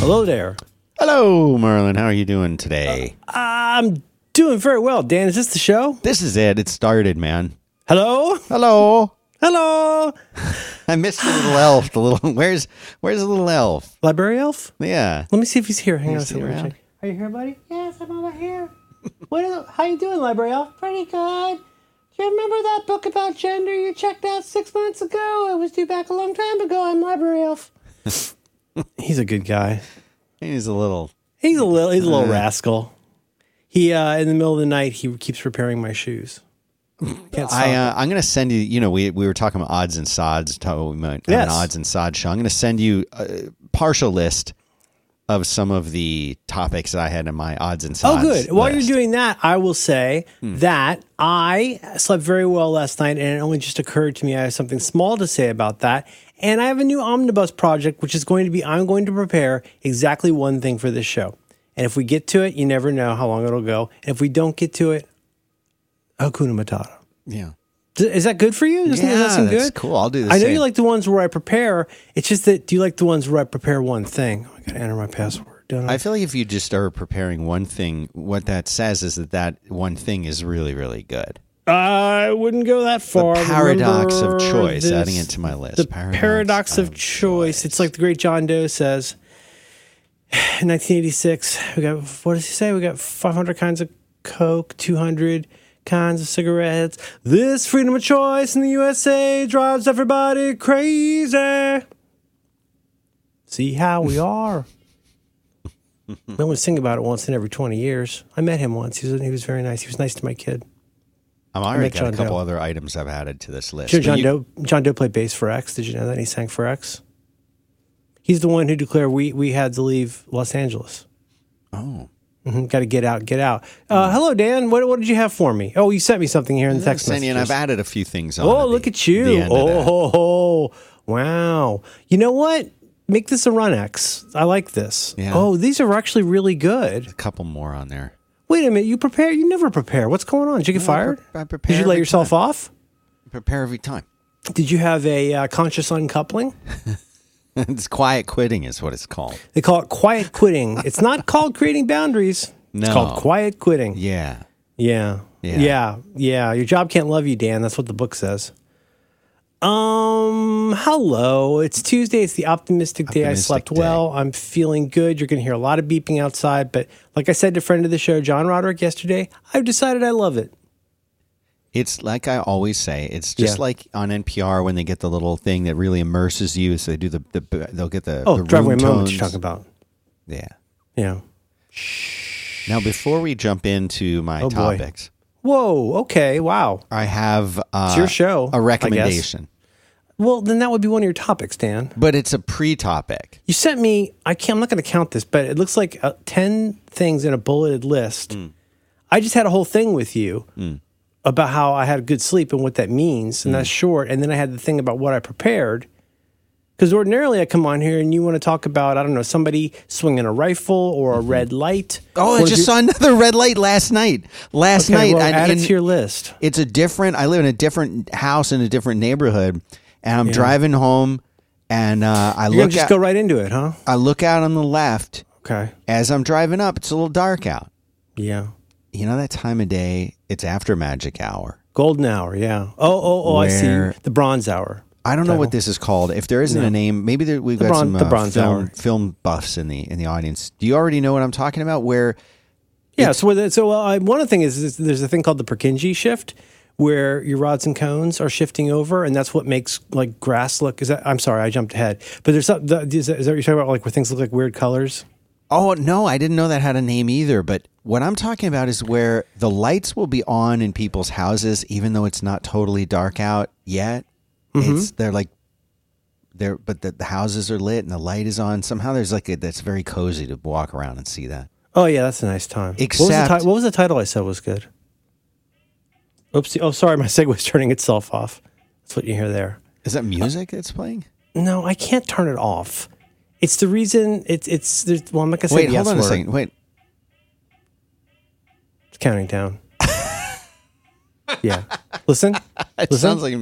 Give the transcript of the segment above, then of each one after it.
Hello there. Hello, Merlin. How are you doing today? I'm doing very well. Dan, is this the show? this is it. It started, man. Hello? Hello. Hello? I missed the little elf. The little where's where's the little elf? Library elf? Yeah. Let me see if he's here. Hang on a second. let me around? check. Are you here, buddy? Yes, I'm over here. what is, how you doing, Library elf? Pretty good. Do you remember that book about gender you checked out six months ago? It was due back a long time ago. I'm Library elf. he's a good guy. He's a little. He's a little he's a little rascal. He uh in the middle of the night he keeps repairing my shoes. I uh, I'm gonna send you. You know, we we were talking about odds and sods. Might have Yes. odds and sods show. I'm gonna send you a partial list of some of the topics that I had in my odds and sides. Oh, sods. good. While list. you're doing that, I will say hmm. that I slept very well last night, and it only just occurred to me I have something small to say about that. And I have a new omnibus project, which is going to be I'm going to prepare exactly one thing for this show. And if we get to it, you never know how long it'll go. And if we don't get to it, Hakuna Matata. yeah. Is that good for you? Doesn't Yeah, that seem that's good? cool. I'll do the I know same. you like the ones where I prepare. It's just that do you like the ones where I prepare one thing? I gotta enter my password. Don't I? I feel like if you just are preparing one thing, what that says is that that one thing is really, really good. I wouldn't go that far. The paradox of choice, this- adding it to my list. The paradox, of, choice. It's like the great John Doe says. In 1986, we got what does he say? We got 500 kinds of Coke, 200 kinds of cigarettes. This freedom of choice in the USA drives everybody crazy. See how we are. I only sing about it once in every 20 years. I met him once. He was, he was very nice. He was nice to my kid. I'm already got a couple Doe. other items I've added to this list. Sure, John you- Doe. John Doe played bass for X. Did you know that he sang for X? He's the one who declared we we had to leave Los Angeles. Oh, Got to get out, get out. Uh, hello, Dan. What what did you have for me? Oh, you sent me something here in the text Sandy, and I've added a few things. On Oh, look the- at you! Oh, ho. wow. You know what? Make this a run X. I like this. Yeah. Oh, these are actually really good. a couple more on there. Wait a minute. You prepare? You never prepare. What's going on? Did you get I fired? pre- I prepare Did you let yourself off? Prepare every time. Did you have a uh, conscious uncoupling? it's quiet quitting, is what it's called. They call it quiet quitting. It's not called creating boundaries. It's No. called quiet quitting. Yeah. Yeah. Yeah. Yeah. Yeah. Your job can't love you, Dan. That's what the book says. Um, hello. It's Tuesday. It's the optimistic day. I slept day. well. I'm feeling good. You're going to hear a lot of beeping outside, but like I said to friend of the show, John Roderick, yesterday, I've decided I love it. It's like I always say. It's just Yeah. like on NPR when they get the little thing that really immerses you. So they do the, the they'll get the Oh, the driveway room moments you're talking about. Yeah. Yeah. Now before we jump into my Oh, boy. topics, Whoa. Okay. Wow. I have uh, It's your show, a recommendation, Well, then that would be one of your topics, Dan. but it's a pre-topic. You sent me. I can't. I'm not going to count this, but it looks like uh, ten things in a bulleted list. I just had a whole thing with you about how I had good sleep and what that means, and that's short. And then I had the thing about what I prepared. Because ordinarily I come on here and you want to talk about I don't know somebody swinging a rifle or a red light. Oh, I just do- saw another red light last night. Last Okay, night, well, I- add it to your list. it's a different. I live in a different house in a different neighborhood, and I'm driving home, and uh, I You're look just at, go right into it, huh? I look out on the left Okay. as I'm driving up. It's a little dark out. Yeah. You know that time of day? It's after magic hour. Golden hour. Yeah. Oh, oh, oh. I Where- see. The bronze hour. I don't know what this is called. If there isn't a name, maybe there, we've The got bron- some the uh, Bronze film, Hour. film buffs in the in the audience. Do you already know what I'm talking about? Where Yeah. So, with it, so uh, one of the things is, is there's a thing called the Purkinje shift, where your rods and cones are shifting over, and that's what makes like grass look. Is that? I'm sorry, I jumped ahead. But there's some. the- Is that, is that what you're talking about? Like where things look like weird colors? Oh no, I didn't know that had a name either. But what I'm talking about is where the lights will be on in people's houses, even though it's not totally dark out yet. Mm-hmm. It's they're like they're but the, the houses are lit and the light is on. Somehow there's like a, that's very cozy to walk around and see that. Oh yeah, that's a nice time. what, was the Except- ti- what was the title I said was good? Oopsie. Oh, sorry, my Segway's turning itself off. That's what you hear there. Is that music that's playing? No, I can't turn it off. It's the reason. It's it's. There's, well, I'm not gonna say Wait, the hold S on a word. second. Wait, It's counting down. yeah. Listen. it Listen. sounds like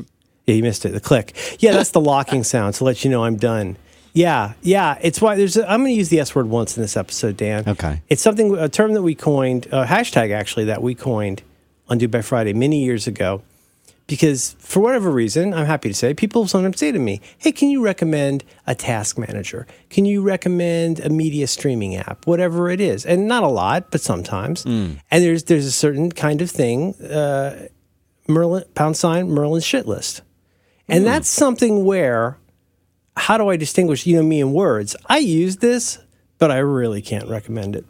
Yeah, you missed it. The click. Yeah, that's the locking sound to let you know I'm done. Yeah, yeah. It's why there's. A, I'm going to use the S word once in this episode, Dan. Okay. It's something a term that we coined, a hashtag actually that we coined on Do by Friday many years ago, because for whatever reason, I'm happy to say, people sometimes say to me, "Hey, can you recommend a task manager? Can you recommend a media streaming app? Whatever it is." And not a lot, but sometimes. And there's there's a certain kind of thing, uh, Merlin pound sign Merlin's shit list, and that's something where how do I distinguish, you know, me in words? I use this, but I really can't recommend it.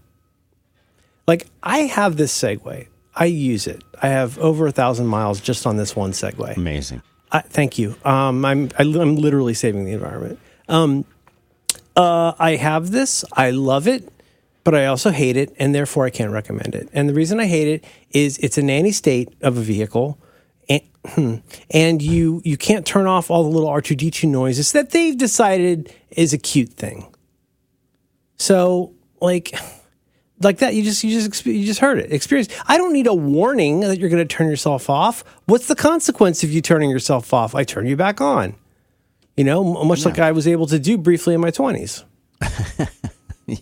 Like I have this Segway. I use it. I have over a thousand miles just on this one Segway. Amazing. I, thank you. Um, I'm I, am literally saving the environment. Um, uh, I have this. I love it, but I also hate it, and therefore I can't recommend it. And the reason I hate it is it's a nanny state of a vehicle, and, and you you can't turn off all the little R two D two noises that they've decided is a cute thing. So like like that you just you just you just heard it. Experience. I don't need a warning that you're going to turn yourself off. What's the consequence of you turning yourself off? I turn you back on. You know much like i was able to do briefly in my 20s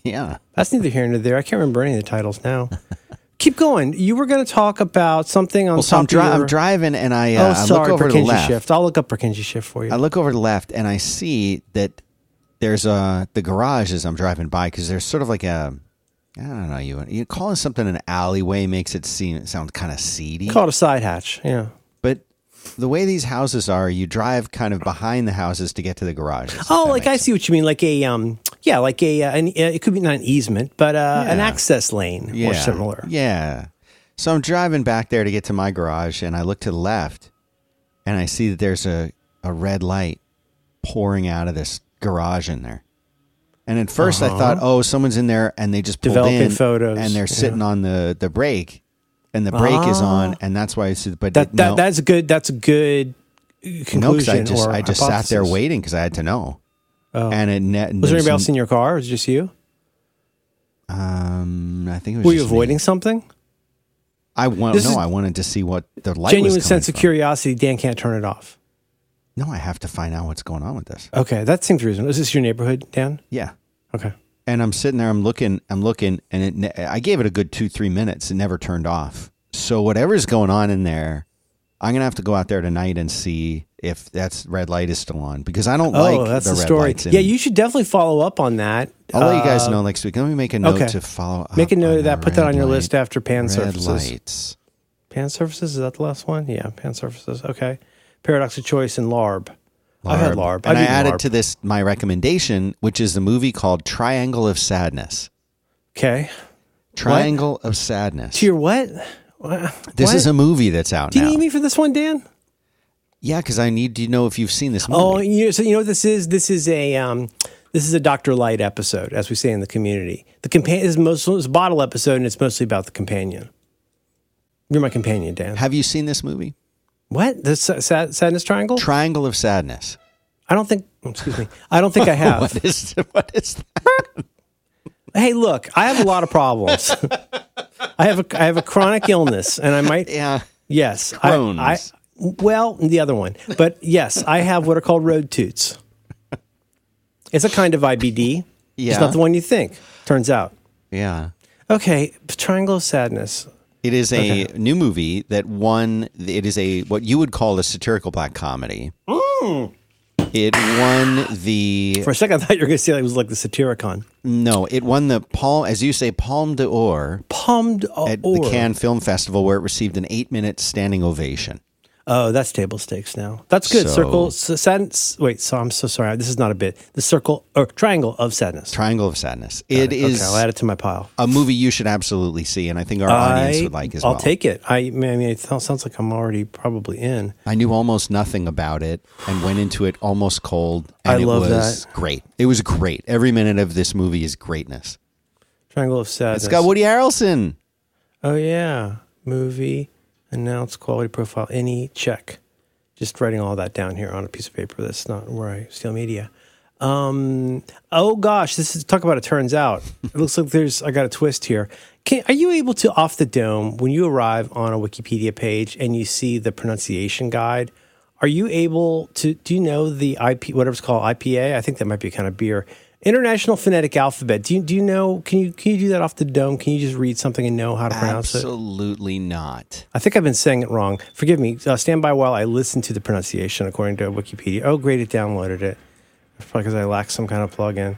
Yeah. that's neither here nor there. I can't remember any of the titles now. Keep going. You were going to talk about something on Well, so I'm, dri- I'm driving and I, oh uh, I sorry look over to the left. shift. I'll look up Purkinje shift for you. I look over to the left and I see that there's a the garage as I'm driving by because there's sort of like a I don't know you you calling something an alleyway makes it seem sound kind of seedy. call it a side hatch yeah but the way these houses are, you drive kind of behind the houses to get to the garages. if Oh, like I makes see what you mean. Like a um, yeah, like a uh, an, uh, it could be not an easement, but uh, an access lane yeah, or similar. Yeah. So I'm driving back there to get to my garage, and I look to the left, and I see that there's a, a red light pouring out of this garage in there. And at 1st I thought, oh, someone's in there, and they just pulled Uh-huh. Developing in, photos, and they're yeah. sitting on the the brake, and the brake is on, and that's why I see. But That that no, that's a good. That's a good uh, no, 'cause conclusion. I just I just sat there waiting because I had to know. Oh. And it ne- Was there anybody else in your car? Or was it just you? Um, I think it was. Were you just me. avoiding something? I want no. I wanted to see what the light Genuine sense of from. curiosity. Dan can't turn it off. No, I have to find out what's going on with this. Okay, that seems reasonable. Is this your neighborhood, Dan? Yeah. Okay. And I'm sitting there, I'm looking, I'm looking, and it, I gave it a good two, three minutes. It never turned off. So whatever's going on in there, I'm gonna have to go out there tonight and see if that's red light is still on because I don't Oh, like that's the, the, red story. lights. Yeah, you should definitely follow up on that. I'll let you guys Uh, know next week. Let me make a note okay. to follow. up. Make a note of that. Put that on your light- list after pan red surfaces. lights. Pan surfaces is that the last one? Yeah, pan surfaces. Okay. Paradox of choice and LARB. I've had LARB. And I've I added LARB. to this my recommendation, which is the movie called Triangle of Sadness. Okay. Triangle of Sadness. To your what? What? This What? is a movie that's out Do you now. need me for this one, Dan? yeah, because I need to know if you've seen this movie. Oh, you know, so you know what this is? This is a um, this is a Doctor-lite episode, as we say in the community. The companion is most it's a bottle episode, and it's mostly about the companion. You're my companion, Dan. Have you seen this movie? What the sad, sadness triangle? Triangle of Sadness. I don't think. Oh, excuse me. I don't think I have. What is what is that? hey, look, I have a lot of problems. I have a I have a chronic illness, and I might Yeah. Yes, I- Crohn's. I, well, the other one, but yes, I have what are called road toots. It's a kind of IBD. Yeah. It's not the one you think. Turns out. Yeah. Okay, Triangle of Sadness. It is a new movie that won. It is a what you would call a satirical black comedy. Mm. It won the For a second, I thought you were going to say it was like the Satyricon. no. It won the palm, as you say, Palme d'Or Palmed at the Cannes Film Festival, where it received an eight-minute standing ovation. Oh, that's table stakes now. That's good. So- Circle. Sadness. Wait, so I'm so sorry. This is not a bit. The circle or triangle of sadness. Triangle of Sadness. It is Okay, I'll add it to my pile. a movie you should absolutely see, and I think our audience I, would like as I'll well. take it. I, I mean, it sounds like I'm already probably in. I knew almost nothing about it and went into it almost cold. And I it love was that. great. It was great. Every minute of this movie is greatness. Triangle of sadness. It's got Woody Harrelson. Oh yeah, movie announce quality profile any check. Just writing all that down here on a piece of paper. That's not where I steal media. Um, oh gosh, this is talk about it. Turns out it looks like there's. I got a twist here. Can, are you able to off the dome when you arrive on a Wikipedia page and you see the pronunciation guide are you able to? Do you know the IP, whatever it's called, IPA? I think that might be kind of beer. International Phonetic Alphabet. Do you do you know? Can you can you do that off the dome? Can you just read something and know how to pronounce it? Absolutely not. I think I've been saying it wrong. Forgive me. Uh, stand by while I listen to the pronunciation according to Wikipedia. Oh, great! It downloaded it. Probably because I lack some kind of plug-in.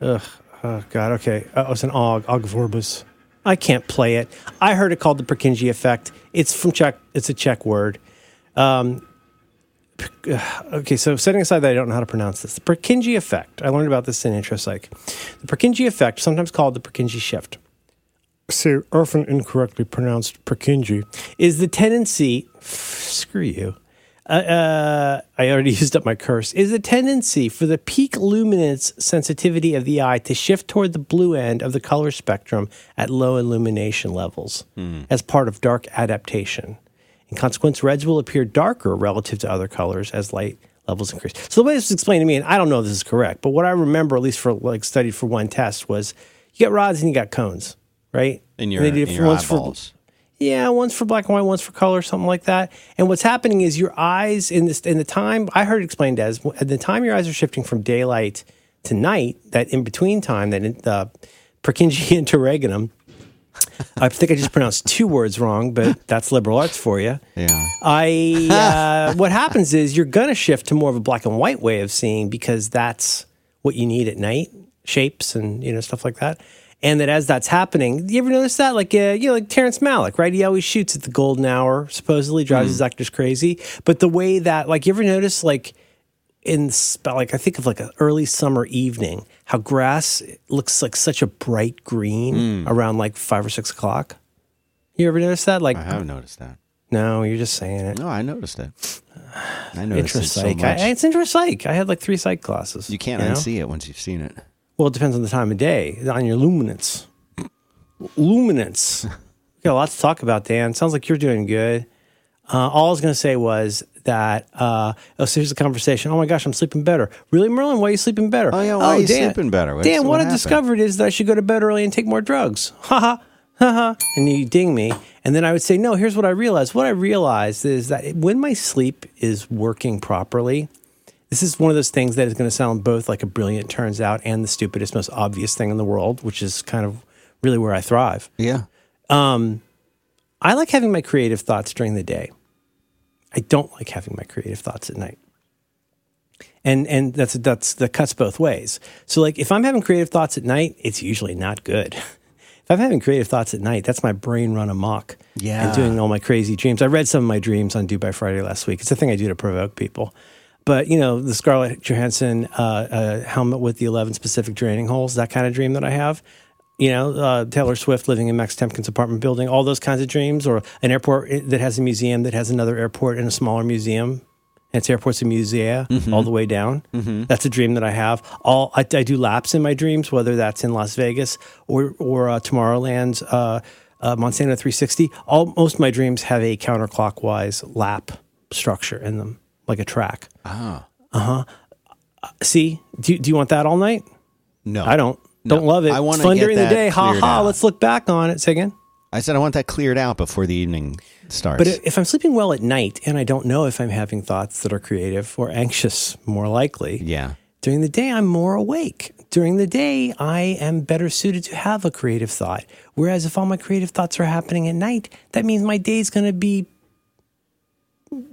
Ugh. Oh God. Okay. Oh, it's an og. Ogg Vorbis. I can't play it. I heard it called the Purkinje effect. It's from Czech. It's a Czech word. Um, okay, so setting aside that I don't know how to pronounce this, the Purkinje effect. I learned about this in intro psych. The Purkinje effect, sometimes called the Purkinje shift, so often incorrectly pronounced Purkinje, is the tendency. Screw you. Uh, uh, I already used up my curse. Is the tendency for the peak luminance sensitivity of the eye to shift toward the blue end of the color spectrum at low illumination levels as part of dark adaptation. In consequence, reds will appear darker relative to other colors as light levels increase. So the way this was explained to me, and I don't know if this is correct, but what I remember, at least for like studied for one test, was you got rods and you got cones, right? In And your, they did your ones for- eyeballs. yeah, one's for black and white, one's for color, something like that. And what's happening is your eyes in this in the time I heard it explained as at the time your eyes are shifting from daylight to night, that in between time, that in, the Purkinje interregnum. I think I just pronounced two words wrong, but that's liberal arts for you. Yeah. I uh, what happens is you're gonna shift to more of a black and white way of seeing because that's what you need at night, shapes and you know stuff like that. And that as that's happening, you ever notice that? Like uh, you know, like Terrence Malick, right? He always shoots at the golden hour, supposedly drives his actors crazy. But the way that, like, you ever notice, like in like I think of like an early summer evening, how grass looks like such a bright green hmm. around like five or six o'clock. You ever notice that? Like, I have noticed that. no, you're just saying it. No, I noticed it. I noticed it so much. I, it's intro psych. I had like three psych classes. you can't know? unsee it once you've seen it. Well, it depends on the time of day, on your luminance. luminance. We got a lot to talk about, Dan. Sounds like you're doing good. Uh, all I was going to say was that, uh, oh, so here's the conversation. Oh my gosh, I'm sleeping better. Really, Merlin? Why are you sleeping better? Oh, yeah, why are you sleeping better? What's- Dan, what, what I happened? discovered is that I should go to bed early and take more drugs. Ha ha, ha ha. And you ding me. And then I would say, no, here's what I realized. What I realized is that when my sleep is working properly, this is one of those things that is going to sound both like a brilliant turns out and the stupidest, most obvious thing in the world, which is kind of really where I thrive. Yeah. I like having my creative thoughts during the day. I don't like having my creative thoughts at night. And and that's that's that cuts both ways. So like if I'm having creative thoughts at night, it's usually not good. If I'm having creative thoughts at night, that's my brain run amok. Yeah. And doing all my crazy dreams. I read some of my dreams on Do by Friday last week. It's a thing I do to provoke people. But you know, the Scarlett Johansson uh, uh, helmet with the 11 specific draining holes, that kind of dream that I have. You know, uh, Taylor Swift living in Max Temkin's apartment building, all those kinds of dreams, or an airport that has a museum that has another airport and a smaller museum. And its airports and musea all the way down. That's a dream that I have. All I, I do laps in my dreams, whether that's in Las Vegas or or uh, Tomorrowland's uh, uh, Monsanto 360. All most of my dreams have a counterclockwise lap structure in them, like a track. Ah. Uh huh. See, do, do you want that all night? No. I don't. Don't love it. I wanna fun during the day. Ha ha. Let's look back on it. Say again. I said I want that cleared out before the evening starts. But if I'm sleeping well at night and I don't know if I'm having thoughts that are creative or anxious, more likely. yeah. During the day, I'm more awake. During the day, I am better suited to have a creative thought. Whereas if all my creative thoughts are happening at night, that means my day's going to be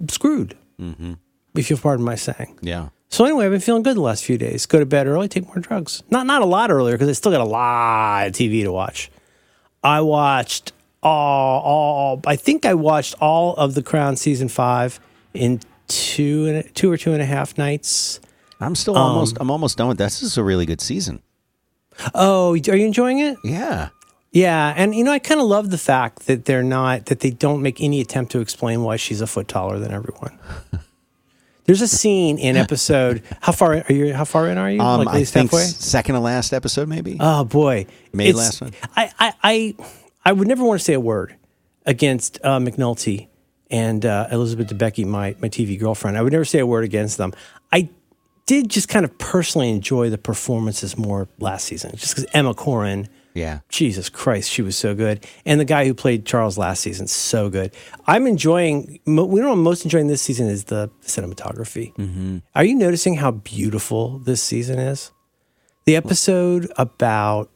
screwed. Mm-hmm. If you'll pardon my saying. Yeah. So anyway, I've been feeling good the last few days. Go to bed early, take more drugs. Not not a lot earlier because I still got a lot of TV to watch. I watched all, all I think I watched all of The Crown season five in two and a- two or two and a half nights. I'm still Um, almost I'm almost done with this. This is a really good season. Oh, are you enjoying it? Yeah. Yeah, and you know I kind of love the fact that they're not that they don't make any attempt to explain why she's a foot taller than everyone. There's a scene in episode. How far are you? How far in are you? Um, like I think halfway. second to last episode, maybe. Oh boy, May last one. I, I, I, I would never want to say a word against uh, McNulty and uh, Elizabeth Debicki, my my TV girlfriend. I would never say a word against them. I did just kind of personally enjoy the performances more last season, just because Emma Corrin. Yeah. Jesus Christ, she was so good. And the guy who played Charles last season, so good. I'm enjoying, mo- we know what I'm most enjoying this season is the cinematography. Are you noticing how beautiful this season is? The episode about,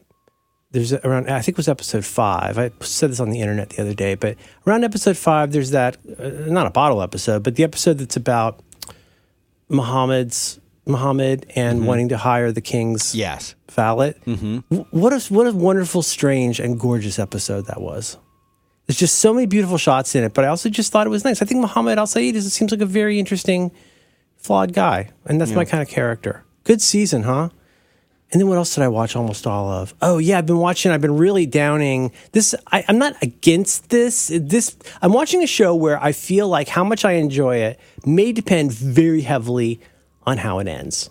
there's around, I think it was episode five. I said this on the internet the other day, but around episode five, there's that, uh, not a bottle episode, but the episode that's about Muhammad's, Muhammad and wanting to hire the king's Yes. valet. Mm-hmm. What a what a wonderful, strange, and gorgeous episode that was. There's just so many beautiful shots in it, but I also just thought it was nice. I think Muhammad Al-Fayed is seems like a very interesting, flawed guy, and that's my kind of character. Good season, huh? And then what else did I watch almost all of? Oh yeah, I've been watching. I've been really downing this. I, I'm not against this. This I'm watching a show where I feel like how much I enjoy it may depend very heavily on how it ends,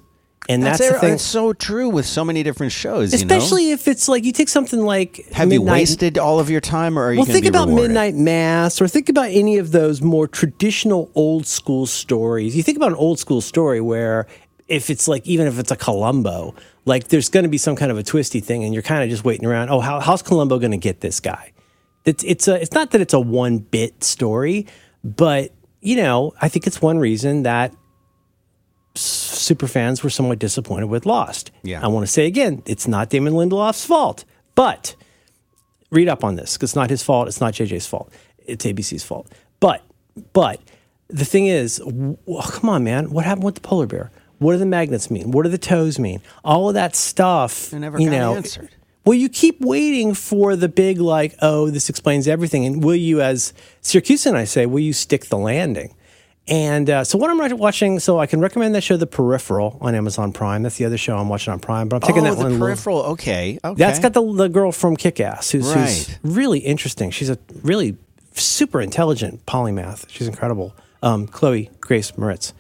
and that's, That's, the er, thing. it's so true with so many different shows. Especially you know? if it's like you take something like have you wasted all of your time, or are you? Well, think about rewarded? Midnight Mass, or think about any of those more traditional old school stories. You think about an old school story where if it's like even if it's a Columbo, like there's going to be some kind of a twisty thing, and you're kind of just waiting around. Oh, how, how's Columbo going to get this guy? It's it's a it's not that it's a one bit story, but you know I think it's one reason that super fans were somewhat disappointed with Lost. Yeah. I want to say again, it's not Damon Lindelof's fault, but read up on this because it's not his fault. It's not JJ's fault. It's ABC's fault. But, but the thing is, well, oh, come on, man. What happened with the polar bear? What do the magnets mean? What do the toes mean? All of that stuff. You got know, answered. Well, you keep waiting for the big, like, oh, this explains everything. And will you, as Siracusa and I say, will you stick the landing? And uh, so, what I'm watching, so I can recommend that show, The Peripheral, on Amazon Prime. That's the other show I'm watching on Prime, but I'm taking oh, that one. a the little- peripheral. Okay, okay. that's got the, the girl from Kick Ass, who's, who's really interesting. She's a really super intelligent polymath. She's incredible. Um, Chloe Grace Moretz.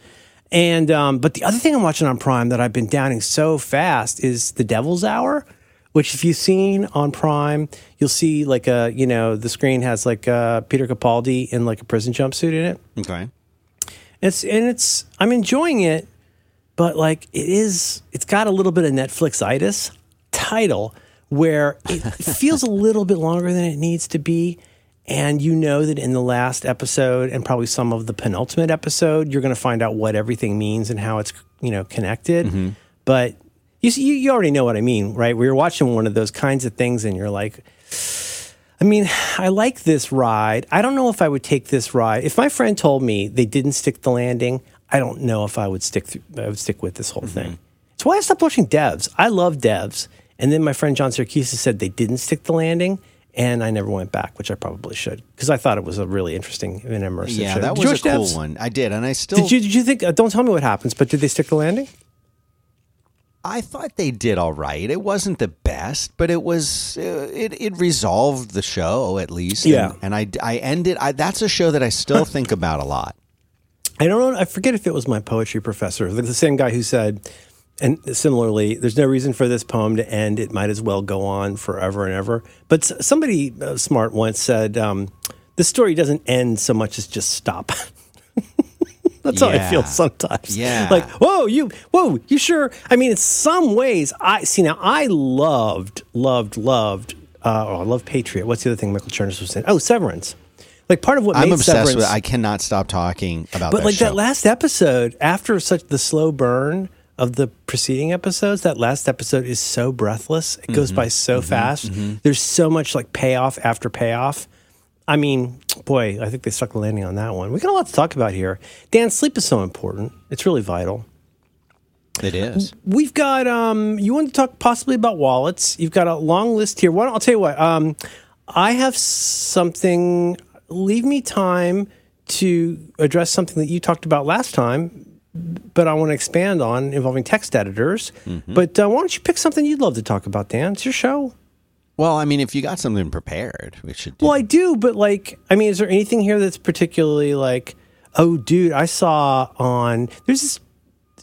And um, but the other thing I'm watching on Prime that I've been downing so fast is The Devil's Hour, which if you've seen on Prime, you'll see like a you know the screen has like uh, Peter Capaldi in like a prison jumpsuit in it. okay. It's and it's I'm enjoying it, but like it is it's got a little bit of Netflix itis title where it feels a little bit longer than it needs to be. And you know that in the last episode and probably some of the penultimate episode, you're going to find out what everything means and how it's you know connected. Mm-hmm. But you see, you, you already know what I mean, right? We were watching one of those kinds of things, and you're like, I mean, I like this ride. I don't know if I would take this ride. If my friend told me they didn't stick the landing, I don't know if I would stick. Through, I would stick with this whole thing. It's why I stopped watching Devs. I love Devs, and then my friend John Siracusa said they didn't stick the landing, and I never went back, which I probably should because I thought it was a really interesting and immersive Yeah, show. that Did you was a cool Devs? one. I did, and I still. Did you? Did you think? Uh, don't tell me what happens, but did they stick the landing? I thought they did all right. It wasn't the best, but it was. Uh, it it resolved the show at least. Yeah. and, and I I ended. I, that's a show that I still think about a lot. I don't know. I forget if it was my poetry professor, the the same guy who said, and similarly, there's no reason for this poem to end. It might as well go on forever and ever. But somebody uh, smart once said, um, the story doesn't end so much as just stop. That's how I feel sometimes. Yeah. Like, whoa, you, whoa, you sure? I mean, in some ways, I see now. I loved, loved, loved. Uh, oh, I love Patriot. What's the other thing Michael Chernus was saying? Oh, Severance. Like part of what I'm obsessed Severance, with. I cannot stop talking about. but that like show. that last episode, after such the slow burn of the preceding episodes, that last episode is so breathless. It goes Mm-hmm. by so fast. There's so much like payoff after payoff. I mean, boy, I think they stuck the landing on that one. We got a lot to talk about here. Dan, sleep is so important. It's really vital. It is. We've got um you want to talk possibly about wallets. You've got a long list here. Why don't, I'll tell you what. Um I have something leave me time to address something that you talked about last time, but I want to expand on involving text editors. But uh, why don't you pick something you'd love to talk about, Dan? It's your show. Well, I mean, if you got something prepared, we should. Do Well, I do, but like, I mean, is there anything here that's particularly like, oh, dude, I saw on there's this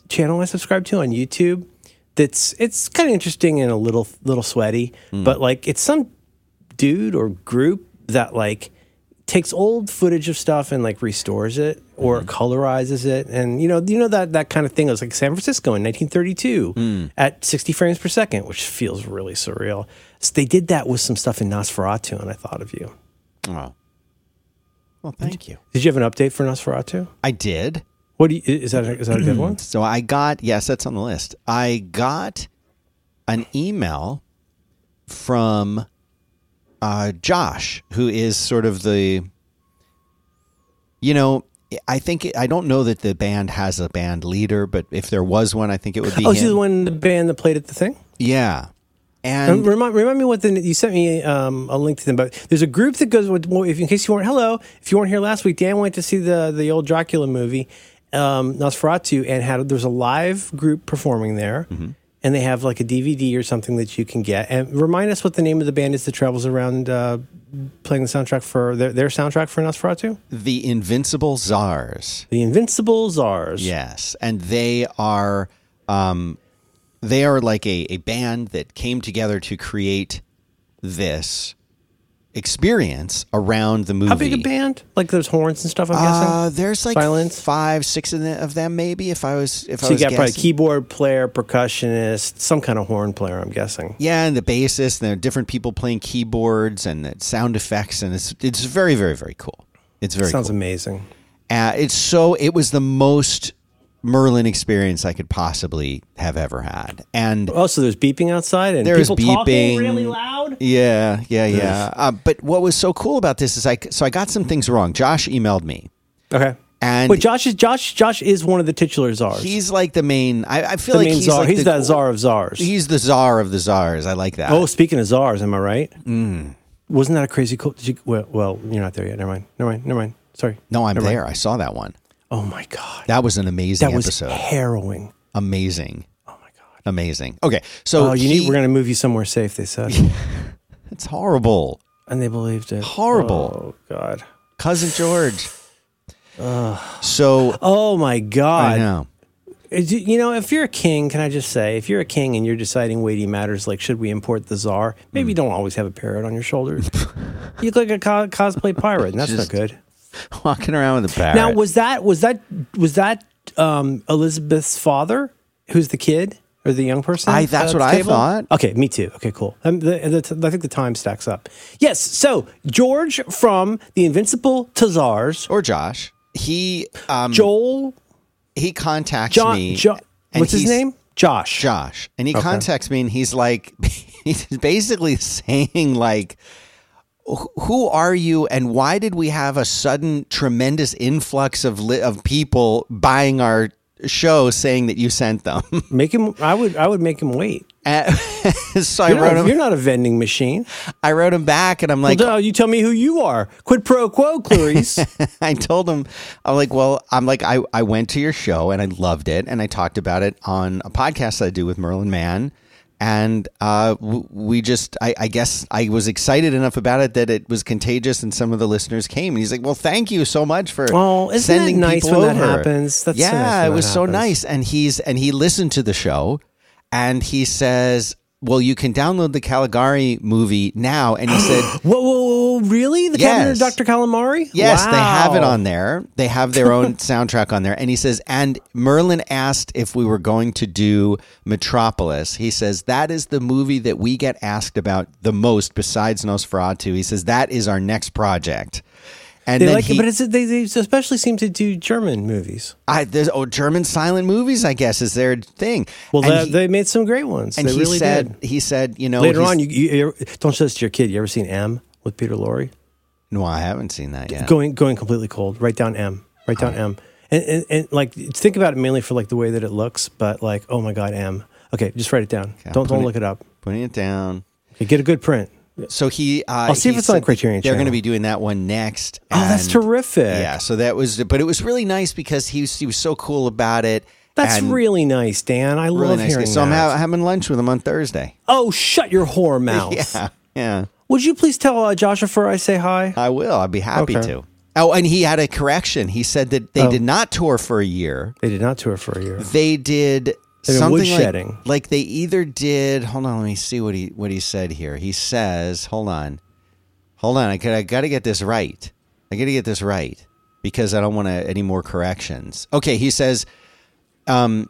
channel I subscribe to on YouTube that's it's kind of interesting and a little little sweaty, hmm. but like it's some dude or group that like takes old footage of stuff and like restores it or mm-hmm. colorizes it, and you know, you know that that kind of thing. It was like San Francisco in 1932 hmm. at 60 frames per second, which feels really surreal. So they did that with some stuff in Nosferatu, and I thought of you. Oh. Well, thank you. Did you have an update for Nosferatu? I did. What do you, is that? A, is that a good one? So I got yes, that's on the list. I got an email from uh, Josh, who is sort of the, you know, I think I don't know that the band has a band leader, but if there was one, I think it would be Oh, she's the one in the band that played at the thing. Yeah, and remind, remind me what the you sent me um, a link to them, but there's a group that goes with. Well, if in case you weren't hello, if you weren't here last week, Dan went to see the the old Dracula movie, um, Nosferatu, and had there's a live group performing there, Mm-hmm. And they have like a DVD or something that you can get. And remind us what the name of the band is that travels around uh, playing the soundtrack for their their soundtrack for Nosferatu, the Invincible Czars. the Invincible Czars. Yes, and they are um, they are like a, a band that came together to create this experience around the movie. How big a band? Like there's horns and stuff. I'm guessing. Uh, there's like Violins? five, six of, the, of them, maybe. If I was, if I So you was got probably keyboard player, percussionist, some kind of horn player. I'm guessing. yeah, and the bassist, and there are different people playing keyboards and sound effects, and it's it's very, very, very cool. It's very Sounds cool. amazing. Uh, it's so it was the most Merlin experience I could possibly have ever had, and Oh, so there's beeping outside and There's people talking beeping. really loud. Yeah, yeah, yeah. Uh, but what was so cool about this is I so I got some things wrong. Josh emailed me, Okay. and Wait, Josh is Josh. Josh is one of the titular czars. he's like the main. I, I feel the like main he's czar. like he's the, that czar of czars. He's the czar of the czars. I like that. oh, speaking of czars, am I right? Mm. Wasn't that a crazy? Did you? Well, well, you're not there yet. Never mind. Never mind. Never mind. Sorry. no, I'm Never mind. there. I saw that one. Oh my god, That was an amazing that was episode. harrowing. Amazing, Oh my god. amazing. Okay, so Oh, you he- need. We're gonna move you somewhere safe. They said, it's horrible. and they believed it. Horrible. Oh god. Cousin George. so Oh my god. I know. You know, if you're a king, can I just say, if you're a king and you're deciding weighty matters like should we import the czar, maybe hmm. you don't always have a parrot on your shoulders. you look like a co- cosplay pirate, and that's Just- not good. Walking around with a parrot. Now, was that was that was that um, Elizabeth's father, who's the kid or the young person? I- that's what I thought. Okay, me too. Okay, cool. Um, the, the, I think the time stacks up. Yes. So George from the Invincible Czars, or Josh? He um Joel, he contacts John, me. Jo- what's his name? Josh. Josh, and he contacts me, and he's like, he's basically saying like, "Wh- "Who are you, and why did we have a sudden tremendous influx of li- of people buying our show, saying that you sent them?" Make him. I would. I would make him wait. And so I You're wrote not, him. you're not a vending machine. I wrote him back, and I'm like, well, you tell me who you are. Quid pro quo, Clarice. I told him, I'm like, well, I'm like, I, I went to your show and I loved it. And I talked about it on a podcast I do with Merlin Mann. And uh, we just, I, I guess I was excited enough about it that it was contagious and some of the listeners came. And he's like, well, thank you so much for Oh, isn't that sending nice people when that over." happens? That's so yeah, nice when it that was so nice. And he's, and he listened to the show and he says, well, you can download the Caligari movie now. And he said, whoa, whoa, whoa, really? The Cabinet of Dr. Calamari? Yes, they have it on there. They have their own soundtrack on there. And he says, and Merlin asked if we were going to do Metropolis. He says, that is the movie that we get asked about the most besides Nosferatu. He says, that is our next project. And They like he, it, but it's, they, they especially seem to do German movies. I, there's oh, German silent movies, I guess, is their thing. Well, they, he, they made some great ones. and they he really said, did. he said, you know, Later on, you, you, don't show this to your kid. You ever seen M with Peter Lorre? no, I haven't seen that yet. Going going completely cold. Write down M. Write down M. And, and and like think about it mainly for like the way that it looks, but like oh my god, M. Okay, just write it down. I'm don't don't putting- look it up. Putting it down. Okay, get a good print. So he, uh, I'll see if it's on Criterion They're going to be doing that one next. Oh, that's terrific. Yeah, so that was, but it was really nice because he was, he was so cool about it. That's and really nice, Dan. I really love nice. hearing So I'm ha- having lunch with him on Thursday. oh, shut your whore mouth. Yeah, yeah, Would you please tell uh, Joshua I say hi? I will. I'd be happy Okay. to. Oh, and he had a correction. He said that they Oh. did not tour for a year. They did not tour for a year. They did been something woodshedding. like, like they either did. Hold on, let me see what he what he said here. He says, "Hold on, hold on. I got I got to get this right." I got to get this right because I don't want to, any more corrections. Okay, he says, um,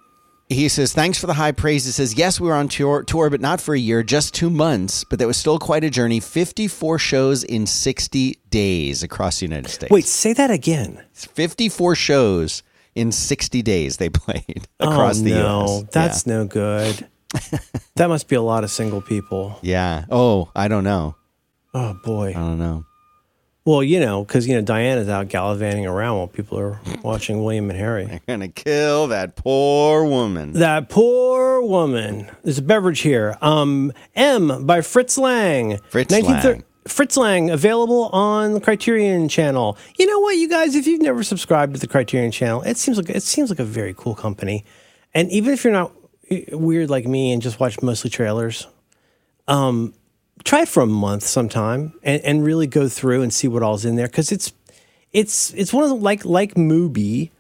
he says, thanks for the high praise. He says, yes, we were on tour, tour, but not for a year, just two months, but that was still quite a journey. 54 shows in 60 days across the United States. Wait, say that again. 54 shows in 60 days they played across oh, the no, US. that's no good. that must be a lot of single people. yeah. yeah. Oh, I don't know. Oh boy. I don't know. Well, you know, because you know Diana's out gallivanting around while people are watching William and Harry. They're going to kill that poor woman. That poor woman. There's a beverage here. Um, M by Fritz Lang. Fritz 1930 Lang. Fritz Lang, available on the Criterion Channel. You know what, you guys? If you've never subscribed to the Criterion Channel, it seems like it seems like a very cool company. And even if you're not eh, weird like me and just watch mostly trailers, um, try it for a month sometime and, and really go through and see what all's in there because it's it's it's one of the like like Mubi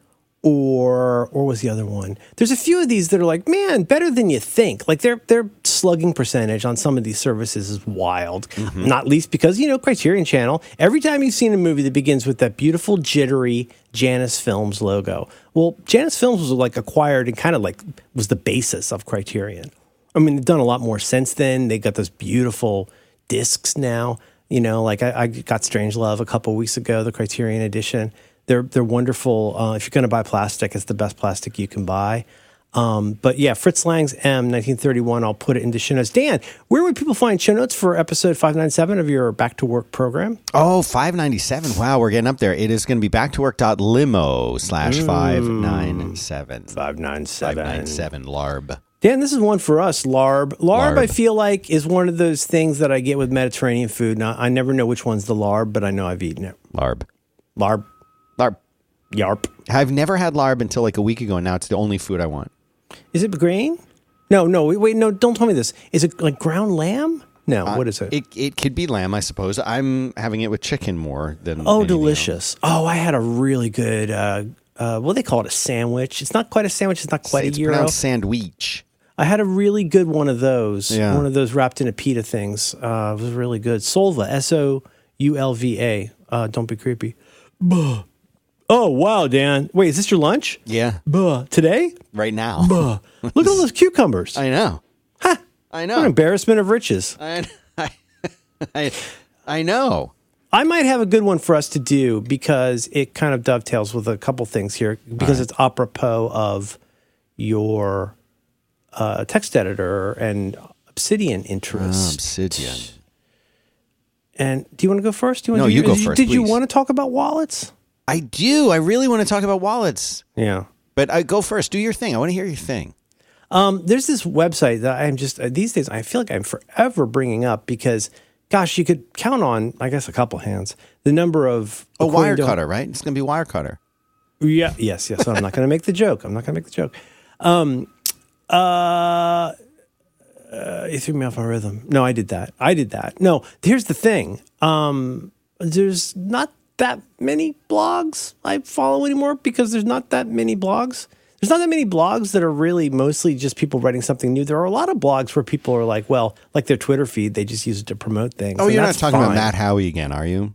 or or was the other one? There's a few of these that are like, man, better than you think. Like their their slugging percentage on some of these services is wild. Mm-hmm. Not least because you know Criterion Channel. Every time you've seen a movie that begins with that beautiful jittery Janus Films logo, well, Janus Films was like acquired and kind of like was the basis of Criterion. I mean, they've done a lot more since then. They got those beautiful discs now. You know, like I, I got Strangelove a couple weeks ago, the Criterion edition. They're they're wonderful. Uh, if you're going to buy plastic, it's the best plastic you can buy. Um, but yeah, Fritz Lang's M 1931. I'll put it into show notes. Dan, where would people find show notes for episode 597 of your Back to Work program? Oh, 597. Wow, we're getting up there. It is going to be back to work.limo slash 597. 597. 597 LARB. Dan, this is one for us, larb. Larb, Larb. I feel like, is one of those things that I get with Mediterranean food. Now, I never know which one's the larb, but I know I've eaten it. LARB. Larb, LARB. yarp. I've never had LARB until like a week ago, and now it's the only food I want. Is it grain? No, no, wait, wait, no, don't tell me this. Is it like ground lamb? No, what is it? It it could be lamb, I suppose. I'm having it with chicken more than. oh, anything delicious. Oh, I had a really good, uh, uh, what do they call it? A sandwich. It's not quite a sandwich. It's not quite It's a gyro. pronounced sandwich. I had a really good one of those. Yeah. One of those wrapped in a pita things. Uh, it was really good. Solva, S O U L V A. Uh, don't be creepy. Buh. Oh, wow, Dan. Wait, is this your lunch? Yeah, Buh. Today? right now. Buh. Look at all those cucumbers. I know. Ha! I What an know. embarrassment of riches. I, I, I, I know. I might have a good one for us to do because it kind of dovetails with a couple things here because it's apropos of your uh, text editor and Obsidian interest. Obsidian. And do you want to go first? Do you want No, to, you go did first, Did you want to talk about wallets? I do. I really want to talk about wallets, Yeah. but I go first. Do your thing. I want to hear your thing. Um, there's this website that I'm just uh, these days I feel like I'm forever bringing up because, gosh, you could count on I guess a couple hands the number of A wire to- cutter, right? It's going to be wire cutter. Yeah. Yes. Yes. I'm not going to make the joke. I'm not going to make the joke. Um, uh, uh, you threw me off my rhythm. No, I did that. I did that. No, here's the thing. Um, there's not that many blogs I follow anymore because there's not that many blogs. There's not that many blogs that are really mostly just people writing something new. There are a lot of blogs where people are like, well, like their Twitter feed, they just use it to promote things. Oh, and you're not talking about. Matt Haughey again, are you?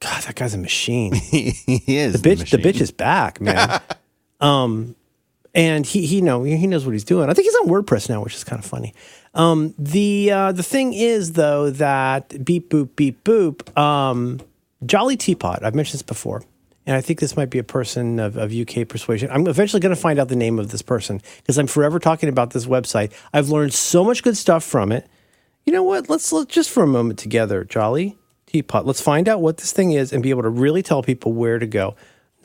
God, that guy's a machine. he is the bitch the bitch is back man um and he he know he knows what he's doing i think he's on wordpress now which is kind of funny um the uh the thing is though that beep boop beep boop um jolly teapot i've mentioned this before and i think this might be a person of, of uk persuasion i'm eventually going to find out the name of this person because i'm forever talking about this website i've learned so much good stuff from it you know what? Let's let's just for a moment together, Jolly Teapot. Let's find out what this thing is and be able to really tell people where to go.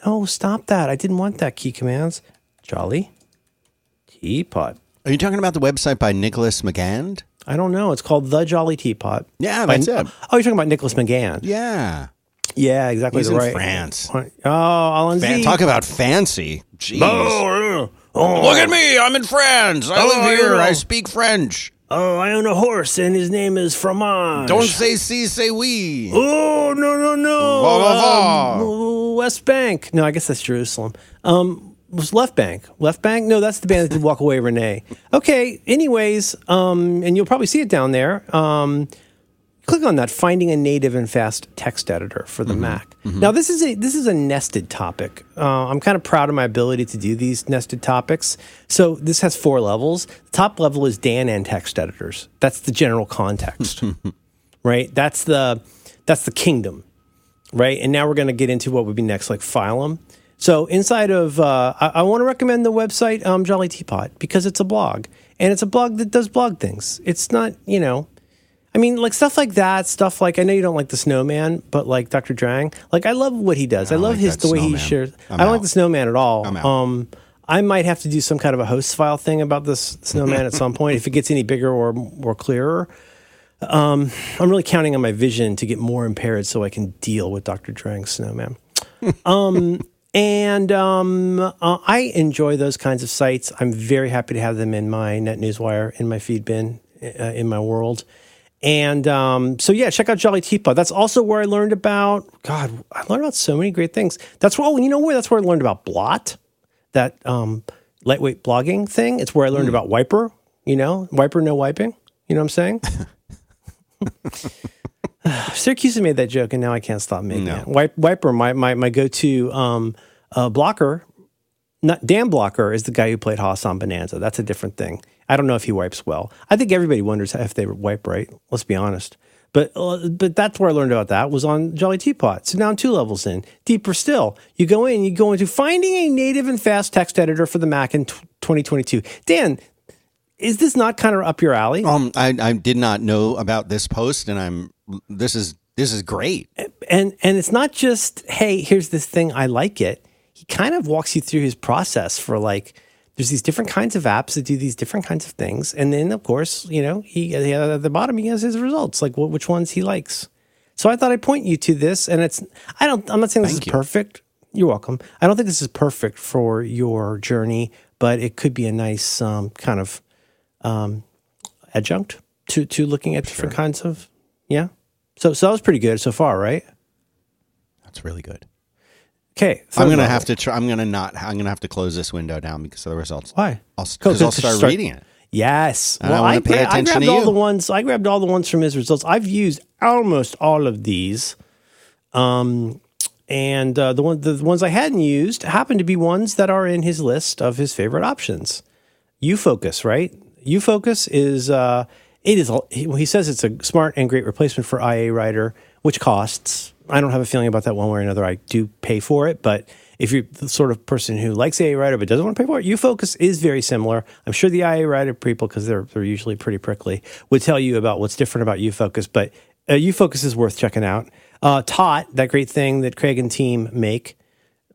No, stop that. I didn't want that key commands. Jolly Teapot. Are you talking about the website by Nicholas Magand? I don't know. It's called The Jolly Teapot. Yeah, By- that's it. Oh, you're talking about Nicholas Magand. Yeah. Yeah, exactly. He's the in right. France. Oh, Alan Fan- Z. talk about fancy. Jeez. Oh, oh, Look at me. I'm in France. I Oh, live I here. know. I speak French. oh, I own a horse and his name is Fromage. Don't say si, say oui. Oh no no no! Va, va, va. Um, West Bank. No, I guess that's Jerusalem. Um, was Left Bank? Left Bank? No, that's the band that did Walk Away, Renee. Okay. Anyways, um, and you'll probably see it down there. Um, click on that finding a native and fast text editor for the Mac. Now this is a this is a nested topic. Uh, I'm kind of proud of my ability to do these nested topics. So this has four levels. The top level is Dan and text editors. That's the general context, right? That's the that's the kingdom, right? And now we're going to get into what would be next, like Phylum. So inside of, uh, I, I want to recommend the website um, Jolly Teapot because it's a blog and it's a blog that does blog things. It's not, you know, I mean, like stuff like that, stuff like I know you don't like the snowman, but like Dr. Drang, like I love what he does. I, don't love like his the way he shares. I'm I don't like the snowman at all. Um, I might have to do some kind of a host file thing about this snowman at some point if it gets any bigger or more clearer. Um, I'm really counting on my vision to get more impaired so I can deal with Dr. Drang's snowman. um, and um, uh, I enjoy those kinds of sites. I'm very happy to have them in my NetNewsWire, in my Feedbin, uh, in my world. And um, so, yeah, check out Jolly Teapot. That's also where I learned about, God, I learned about so many great things. That's where, oh, you know where? That's where I learned about Blot, that um, lightweight blogging thing. It's where I learned about Wipr, you know, Wipr, no wiping. You know what I'm saying? Siracusa made that joke, and now I can't stop making No. it. Wipr, my my my go to um, uh, blocker, not Dan Blocker, is the guy who played Hoss on Bonanza. That's a different thing. I don't know if he wipes well. I think everybody wonders if they wipe right. Let's be honest. But uh, but that's where I learned about that was on Jolly Teapot. So now I'm two levels in. Deeper still, you go in, you go into finding a native and fast text editor for the Mac in t- 2022. Dan, is this not kind of up your alley? Um, I, I did not know about this post, and I'm this is this is great. and and it's not just hey here's this thing i like it he kind of walks you through his process for like there's these different kinds of apps that do these different kinds of things. And then of course you know he, at the bottom he has his results like what, which ones he likes. So i thought i'd point you to this and it's i don't i'm not saying this Thank is you. perfect. You're welcome. I don't think this is perfect for your journey but it could be a nice um, kind of um, adjunct to to looking at different kinds of yeah. So so that was pretty good so far right? That's really good. Okay, I'm gonna level. have to. Try, I'm gonna not. I'm gonna have to close this window down because of the results. Why? I'll because I'll start, start- reading it. Yes. And I wanna pay gra- attention grabbed to all you. the ones. I grabbed all the ones from his results. I've used almost all of these, um, and uh, the one the ones I hadn't used happen to be ones that are in his list of his favorite options. UFocus, right? UFocus is uh, it is. He says it's a smart and great replacement for IA Writer, which costs. I don't have a feeling about that one way or another. I do pay for it, but if you're the sort of person who likes IA Writer but doesn't want to pay for it, UFocus is very similar. I'm sure the IA Writer people, because they're they're usually pretty prickly, would tell you about what's different about UFocus. But uh, UFocus is worth checking out. Uh, Tot, that great thing that Craig and team make,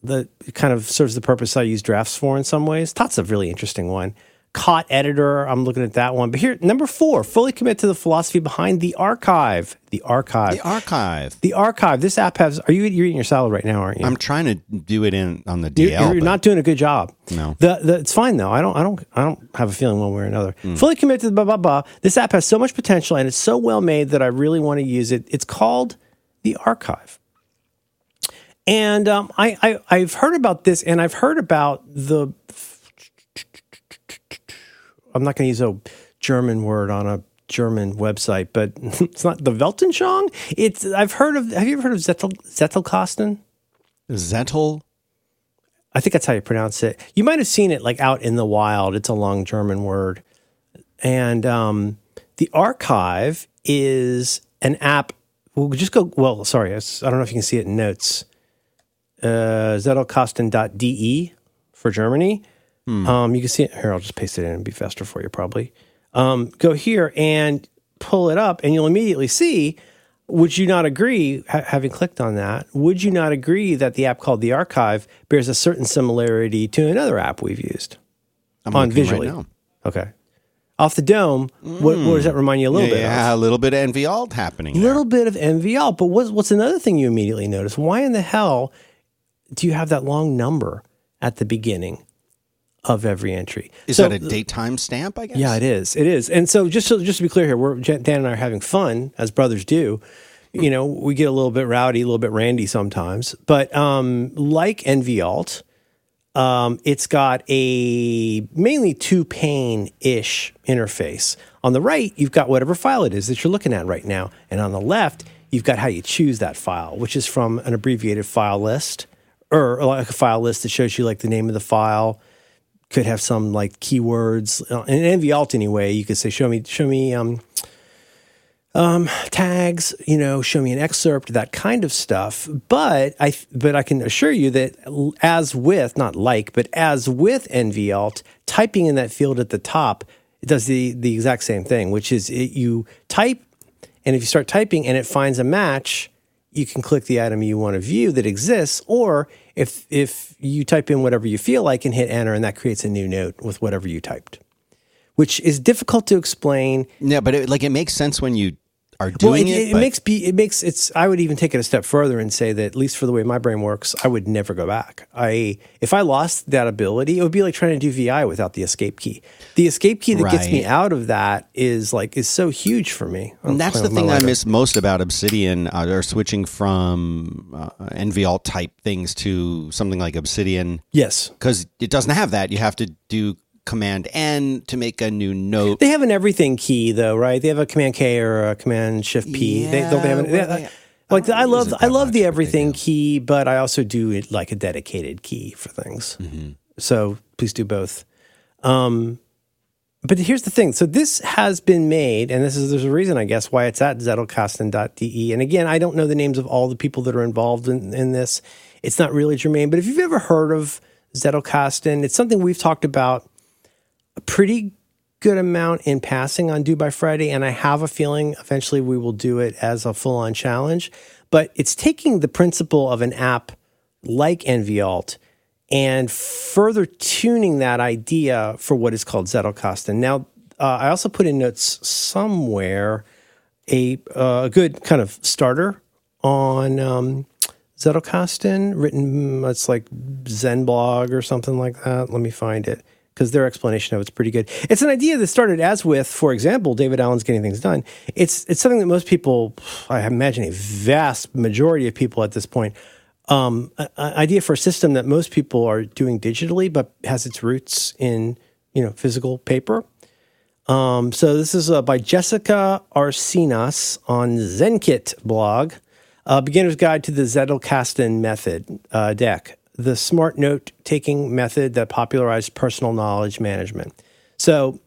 that kind of serves the purpose I use drafts for in some ways. Tot's a really interesting one. Cot editor, I'm looking at that one. But here, number four, fully commit to the philosophy behind the archive. The archive. The archive. The archive. This app has. Are you you're eating your salad right now? Aren't you? I'm trying to do it in on the DL. You're, you're not doing a good job. No. the, the it's fine though. I don't I don't I don't have a feeling one way or another. Hmm. Fully committed to the blah blah blah. This app has so much potential and it's so well made that I really want to use it. It's called the Archive. And um, I, I I've heard about this, and I've heard about the. I'm not going to use a German word on a German website, but it's not the Weltanschauung. It's I've heard of. Have you ever heard of Zettel Zettelkasten? Zettel. I think that's how you pronounce it. You might have seen it like out in the wild. It's a long German word. And um, the archive is an app. We'll just go. Well, sorry, I don't know if you can see it in notes. Uh, Zettelkasten.de for Germany. Um, you can see it here. I'll just paste it in and be faster for you, probably. Um, go here and pull it up, and you'll immediately see. Would you not agree, ha- having clicked on that, would you not agree that the app called the Archive bears a certain similarity to another app we've used? I'm On visually. Right. Okay. Off the dome, what, what does that remind you a little bit of? Yeah, a little bit of NVAlt happening. A little bit of MVL. But what's, what's another thing you immediately notice? Why in the hell do you have that long number at the beginning of every entry? Is So- that a daytime stamp? I guess. Yeah, it is. It is. And so just so, just to be clear here, we're Dan and I are having fun as brothers do. You know, we get a little bit rowdy, a little bit randy sometimes. But um, like NV Alt, um, it's got a mainly two pane ish interface. On On the right, you've got whatever file it is that you're looking at right now. And on the left, you've got how you choose that file, which is from an abbreviated file list or like a file list that shows you like the name of the file. Could have some like keywords uh, in NVAlt anyway. You could say, show me, show me, um, um, tags, you know, show me an excerpt, that kind of stuff. But I, but I can assure you that as with, not like, but as with NVAlt, typing in that field at the top, it does the, the exact same thing, which is it, you type, and if you start typing and it finds a match, you can click the item you want to view that exists, or if if you type in whatever you feel like and hit enter, and that creates a new note with whatever you typed, which is difficult to explain. Yeah, but it, like it makes sense when you are doing well, it. It, it, makes it makes it's. I would even take it a step further and say that at least for the way my brain works, I would never go back. I if I lost that ability, it would be like trying to do VI without the escape key. The escape key that right. gets me out of that is like is so huge for me. And that's the thing I miss most about Obsidian. Uh, or switching from uh, NVAlt type things to something like Obsidian. Yes, because it doesn't have that. You have to do Command N to make a new note. They have an everything key though, right? They have a Command K or a Command Shift P. Yeah, they, don't they have an, well, like I love I love the everything key, but I also do it like a dedicated key for things. Mm-hmm. So please do both. Um, but here's the thing. So this has been made, and this is there's a reason, I guess, why it's at zettelkasten.de. And again, I don't know the names of all the people that are involved in, in this. It's not really germane. But if you've ever heard of Zettelkasten, it's something we've talked about a pretty good amount in passing on Do by Friday, and I have a feeling eventually we will do it as a full on challenge. But it's taking the principle of an app like NVAlt and further tuning that idea for what is called Zettelkasten. Now, uh, I also put in notes somewhere a, uh, good kind of starter on um, Zettelkasten, written, it's like Zen blog or something like that. Let me find it because their explanation of it's pretty good. It's an idea that started as with, for example, David Allen's Getting Things Done. It's it's something that most people, I imagine a vast majority of people at this point, um, an idea for a system that most people are doing digitally, but has its roots in you know physical paper. Um, so this is uh, by Jessica Arsinas on ZenKit blog. Uh, Beginner's Guide to the Zettelkasten Method uh, deck the smart note taking method that popularized personal knowledge management. So,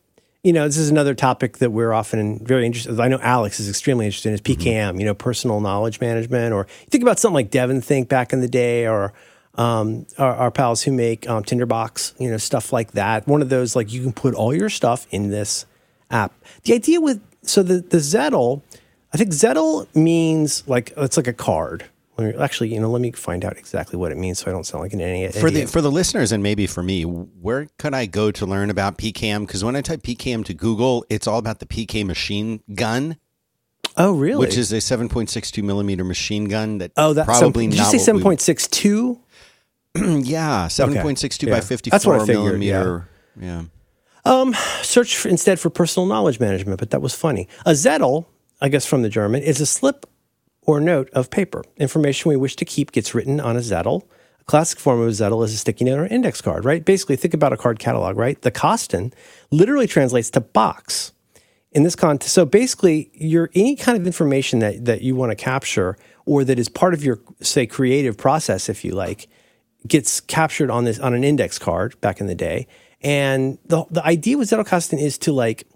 you know, this is another topic that we're often very interested. I know Alex is extremely interested in is PKM, mm-hmm. you know, personal knowledge management. Or think about something like DEVONthink back in the day, or um, our, our, pals who make um, Tinderbox, you know, stuff like that. One of those like you can put all your stuff in this app. The idea with so the the Zettel, I think Zettel means like it's like a card, Actually, you know, let me find out exactly what it means so I don't sound like an idiot. For the for the listeners and maybe for me, where could I go to learn about PKM? Because when I type PKM to Google, it's all about the PK machine gun. Oh, really? Which is a 7.62 millimeter machine gun that oh, that probably did you say 7.62? yeah, 7.62 okay. by 54 That's what I figured, millimeter. Yeah. yeah. Um, search for, instead for personal knowledge management, but that was funny. A Zettel, I guess from the German, is a slip or note of paper. Information we wish to keep gets written on a Zettel. A classic form of a Zettel is a sticky note or index card, right? Basically, think about a card catalog, right? The Kasten literally translates to box. In this context, so basically, your any kind of information that, that you want to capture or that is part of your, say, creative process, if you like, gets captured on this on an index card back in the day. And the the idea with Zettelkasten is to like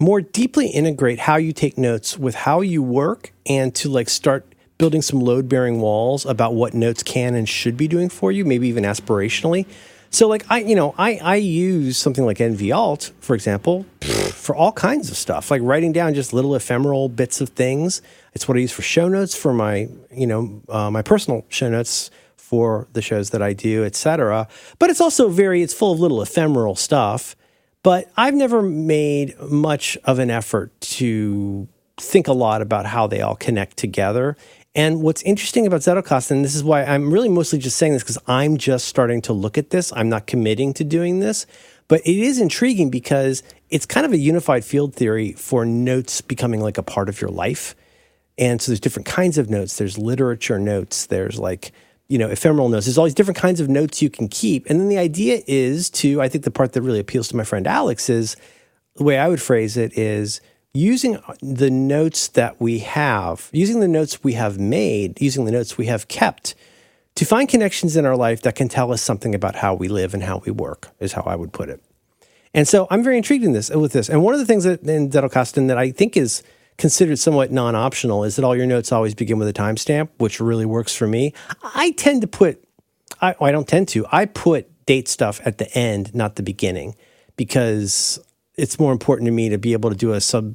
more deeply integrate how you take notes with how you work and to like start building some load bearing walls about what notes can and should be doing for you, maybe even aspirationally. So like I, you know, I, I use something like NVAlt, for example, for all kinds of stuff, like writing down just little ephemeral bits of things. It's what I use for show notes for my, you know, uh, my personal show notes for the shows that I do, etc. But it's also very, it's full of little ephemeral stuff. But I've never made much of an effort to think a lot about how they all connect together. And what's interesting about Zettelkasten, and this is why I'm really mostly just saying this because I'm just starting to look at this. I'm not committing to doing this, but it is intriguing because it's kind of a unified field theory for notes becoming like a part of your life. And so there's different kinds of notes. There's literature notes. There's like you know, ephemeral notes. There's all these different kinds of notes you can keep. And then the idea is to, I think the part that really appeals to my friend Alex is the way I would phrase it is using uh, the notes that we have, using the notes we have made, using the notes we have kept to find connections in our life that can tell us something about how we live and how we work, is how I would put it. And so I'm very intrigued in this with this. And one of the things that in Zettelkasten that I think is considered somewhat non-optional is that all your notes always begin with a timestamp, which really works for me. I tend to put, I, oh, I don't tend to, I put date stuff at the end, not the beginning, because it's more important to me to be able to do a sub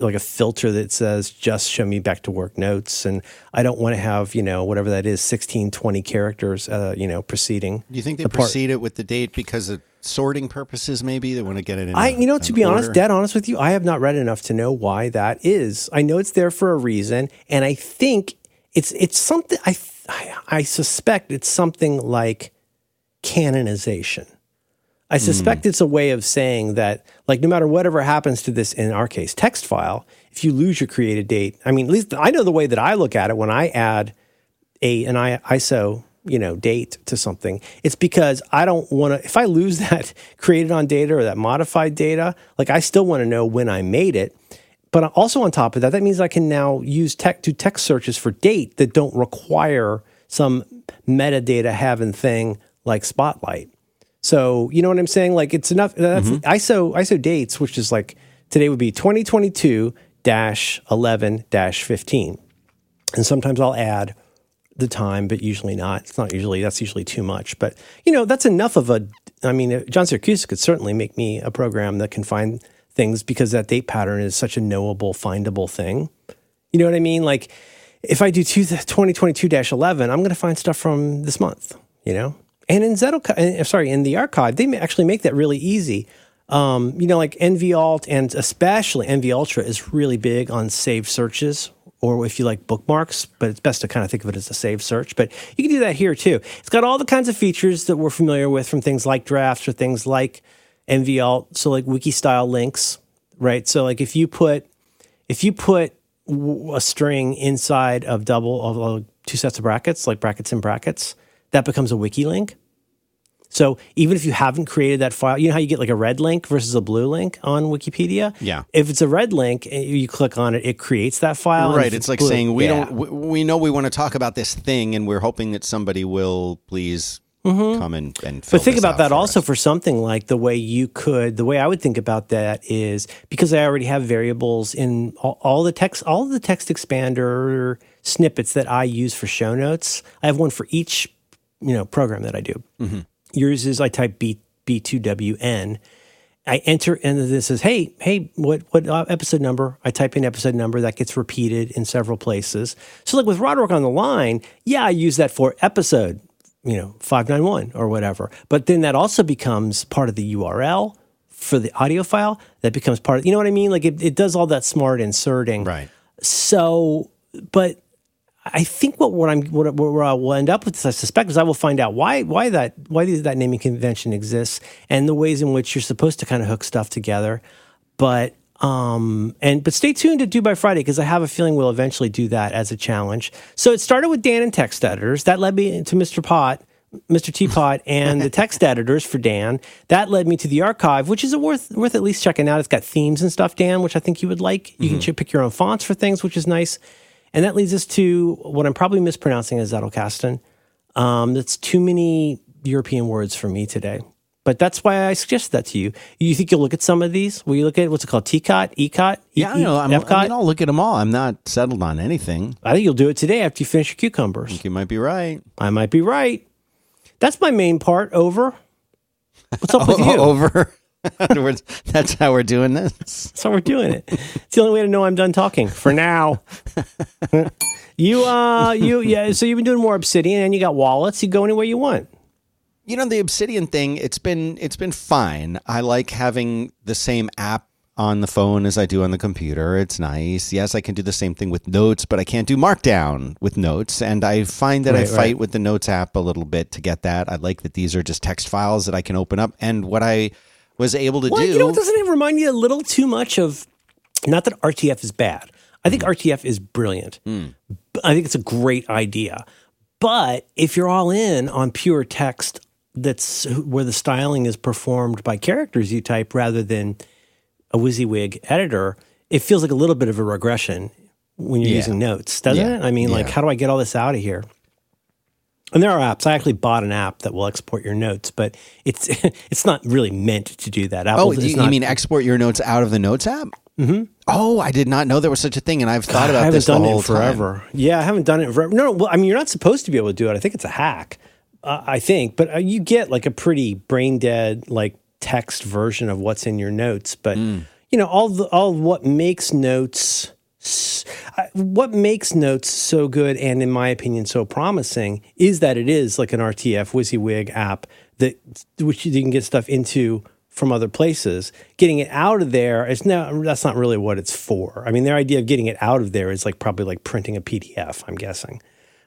like a filter that says just show me back to work notes and i don't want to have you know whatever that is 16 20 characters uh, you know preceding Do you think they the precede it with the date because of sorting purposes? Maybe they want to get it in. I, a- you know, to be honest, dead honest with you, I have not read enough to know why that is. I know it's there for a reason, and I think it's it's something. I, I suspect it's something like canonization. I suspect it's a way of saying that, like, no matter whatever happens to this, in our case, text file, if you lose your created date, I mean, at least I know the way that I look at it when I add a an ISO you know date to something. It's because I don't want to. If I lose that created on data or that modified data, like I still want to know when I made it. But also on top of that, that means I can now use tech do text searches for date that don't require some metadata having thing like Spotlight. So you know what I'm saying? Like it's enough. That's mm-hmm. ISO ISO dates, which is like today would be 2022 11 15, and sometimes I'll add the time, but usually not. It's not usually that's usually too much. But you know that's enough of a. I mean, uh, John Siracusa could certainly make me a program that can find things because that date pattern is such a knowable, findable thing. You know what I mean? Like if I do 2022-11, I'm going to find stuff from this month, you know? And in Zettel, uh, sorry, in the archive, they actually make that really easy. Um, you know, like NV Alt and especially NV Ultra is really big on saved searches or if you like bookmarks, but it's best to kind of think of it as a saved search. But you can do that here too. It's got all the kinds of features that we're familiar with from things like drafts or things like NV Alt. So like wiki style links, right? So like if you put if you put a string inside of double of two sets of brackets, like brackets and brackets, that becomes a wiki link. So even if you haven't created that file, you know how you get like a red link versus a blue link on Wikipedia? Yeah. If it's a red link, and you click on it, it creates that file. Right. if It's like blue- saying we yeah. don't. We, we know we want to talk about this thing, and we're hoping that somebody will please come and and. Fill Mm-hmm. But think about out that for also us. for something like the way you could, the way I would think about that is because I already have variables in all, all the text, all of the text expander snippets that I use for show notes. I have one for each, you know, program that I do. Mm-hmm. Yours is I type B B2WN. I enter and then this says, "Hey, hey, what what uh, episode number?" I type in episode number that gets repeated in several places. So, like with Roderick on the line, yeah, I use that for episode, you know, five nine one or whatever. But then that also becomes part of the URL for the audio file. That becomes part of, you know what I mean? Like it, it does all that smart inserting. Right. So, but I think what, what I'm what, where I will end up with I suspect, is I will find out why why that why that naming convention exists and the ways in which you're supposed to kind of hook stuff together. But um and but stay tuned to Do by Friday because I have a feeling we'll eventually do that as a challenge. So it started with Dan and text editors. That led me to Mr. Pot. Mr. Teapot and the text editors for Dan. That led me to the archive, which is worth worth at least checking out. It's got themes and stuff, Dan, which I think you would like. You can ch- pick your own fonts for things, which is nice. And that leads us to what I'm probably mispronouncing as Zettelkasten. Um, that's too many European words for me today. But that's why I suggested that to you. You think you'll look at some of these? Will you look at what's it called? TCOT, ECOT, Yeah, I know. I'm, Epcot? I mean, I'll look at them all. I'm not settled on anything. I think you'll do it today after you finish your cucumbers. You might be right. I might be right. That's my main part. Over. What's up with you? Over. We're- That's how we're doing this. That's how we're doing it. It's the only way to know I'm done talking for now. you, uh, you, yeah. So you've been doing more Obsidian, and you got wallets. You go anywhere you want. You know the Obsidian thing. It's been it's been fine. I like having the same app on the phone as I do on the computer. It's nice. Yes, I can do the same thing with Notes, but I can't do Markdown with Notes. And I find that I fight right. with the Notes app a little bit to get that. I like that these are just text files that I can open up. And what I was able to Well, do. you know, doesn't it remind you a little too much of? Not that RTF is bad. I think hmm. RTF is brilliant. Hmm. I think it's a great idea. But if you're all in on pure text, that's where the styling is performed by characters you type rather than a WYSIWYG editor, it feels like a little bit of a regression when you're Yeah. using notes, doesn't Yeah. it? I mean, like, how do I get all this out of here? And there are apps. I actually bought an app that will export your notes, but it's it's not really meant to do that. Apple Oh, you, you mean export your notes out of the Notes app? Mm-hmm. Oh, I did not know there was such a thing, and I've thought I about this the whole forever. Yeah, I haven't done it forever. No, well, I mean, you're not supposed to be able to do it. I think it's a hack. Uh, I think, but uh, you get like a pretty brain dead, like text version of what's in your notes. But Mm. you know, all the all what makes notes. What makes notes so good and, in my opinion, so promising is that it is like an RTF WYSIWYG app that which you can get stuff into from other places. Getting it out of there is now that's not really what it's for. I mean, their idea of getting it out of there is like probably like printing a PDF. I'm guessing,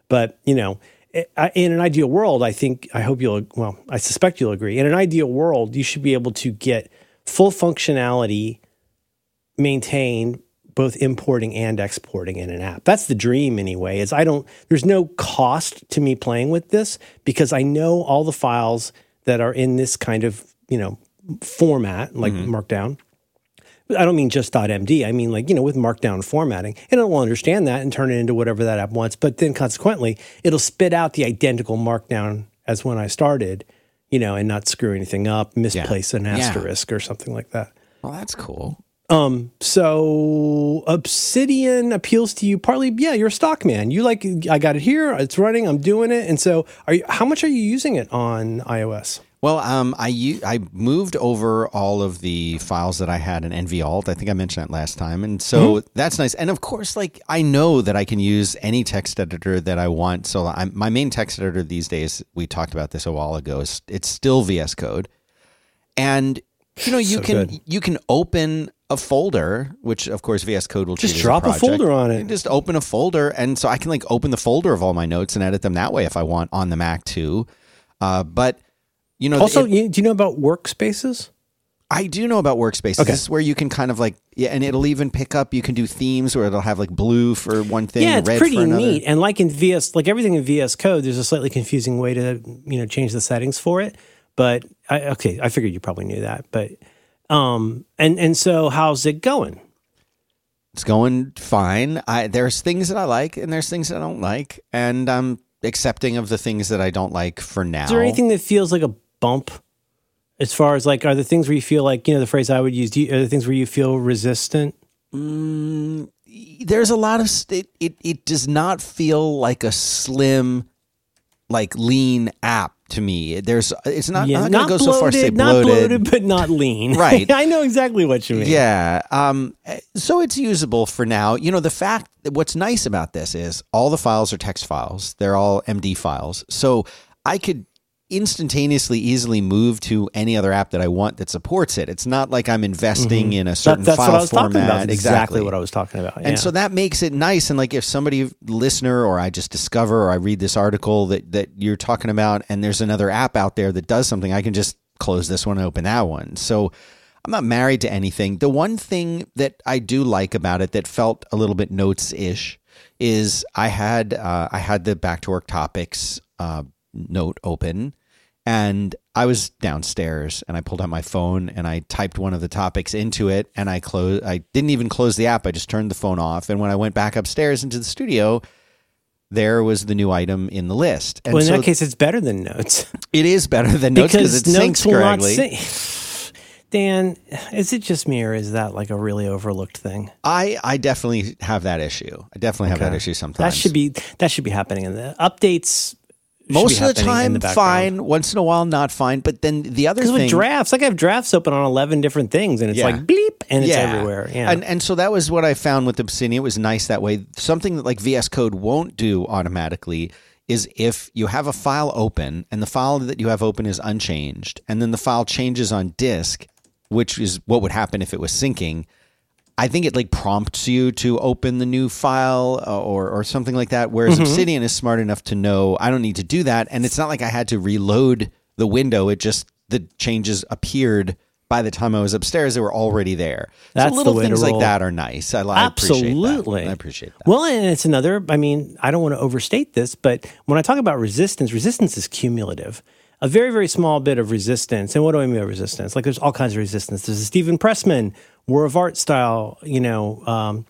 but you know, eh, I- in an ideal world, I think I hope you'll well, I suspect you'll agree. In an ideal world, you should be able to get full functionality maintained both importing and exporting in an app. That's the dream anyway. Is I don't there's no cost to me playing with this because I know all the files that are in this kind of, you know, format like mm-hmm. markdown. I don't mean just .md. I mean like, you know, with markdown formatting. And it will understand that and turn it into whatever that app wants, but then consequently, it'll spit out the identical markdown as when I started, you know, and not screw anything up, misplace an Yeah. asterisk or something like that. Well, that's cool. Um, so Obsidian appeals to you partly, yeah, you're a stock man. You like I got it here, it's running, I'm doing it. And so are you how much are you using it on iOS? Well, um, I u- I moved over all of the files that I had in NVAlt. I think I mentioned that last time, and so Mm-hmm. that's nice. And of course, like I know that I can use any text editor that I want. So I'm, my main text editor these days. We talked about this a while ago. Is it's still VS Code, and you know you So can good. you can open a folder, which of course VS Code will Just drop a project. folder on it. just open a folder, and so I can like open the folder of all my notes and edit them that way if I want on the Mac too. Uh, but you know, Also, it- do you know about workspaces? I do know about workspaces. Okay. This is where you can kind of like yeah, and it'll even pick up. You can do themes where it'll have like blue for one thing, yeah, it's red pretty for another. neat. And like in VS, like everything in VS Code, there's a slightly confusing way to you know change the settings for it. But I, okay, I figured you probably knew that. But um, and and so how's it going? It's going fine. I there's things that I like and there's things that I don't like, and I'm accepting of the things that I don't like for now. Is there anything that feels like a bump? As far as like, are the things where you feel like you know the phrase I would use? Do you, are the things where you feel resistant? there's a lot of st- it, it. It does not feel like a slim, like lean app to me. There's it's not. I'm not gonna go so far as to say not bloated. bloated, but not lean. Right. I know exactly what you mean. Yeah. Um, so it's usable for now. You know, the fact that what's nice about this is all the files are text files. They're all MD files. So I could instantaneously easily move to any other app that I want that supports it. It's not like I'm investing in a That, certain that's file what I was format. talking about. That's exactly. exactly what I was talking about. and so that makes it nice. And like if somebody listener or I just discover or I read this article that that you're talking about, and there's another app out there that does something, I can just close this one and open that one. So I'm not married to anything. The one thing that I do like about it that felt a little bit notes ish is I had uh, I had the back to work topics uh, note open. And I was downstairs and I pulled out my phone and I typed one of the topics into it and I closed I didn't even close the app. I just turned the phone off. And when I went back upstairs into the studio, there was the new item in the list. And well, in so that case, it's better than notes it is better than notes because it syncs will not correctly. Dan, is it just me or is that like a really overlooked thing? I, I definitely have that issue. I definitely have that issue sometimes. That should be that should be happening in the updates. Should most of the time the fine. Once in a while, not fine. But then the other Because thing with drafts, like I have drafts open on eleven different things, and it's Yeah. like bleep, and it's everywhere. Yeah, And and so that was what I found with Obsidian. It was nice that way. Something that like VS Code won't do automatically is if you have a file open and the file that you have open is unchanged, and then the file changes on disk, which is what would happen if it was syncing. I think it like prompts you to open the new file uh, or or something like that. Whereas Mm-hmm. Obsidian is smart enough to know I don't need to do that, and it's not like I had to reload the window. It just the changes appeared by the time I was upstairs. They were already there. That's so little to things like that are nice. I, I appreciate that. Absolutely. I appreciate that. Well, and it's another. I mean, I don't want to overstate this, but when I talk about resistance, resistance is cumulative. A very very small bit of resistance. And what do I mean by resistance? Like there's all kinds of resistance. There's a Stephen Pressfield War of Art style, you know. Um,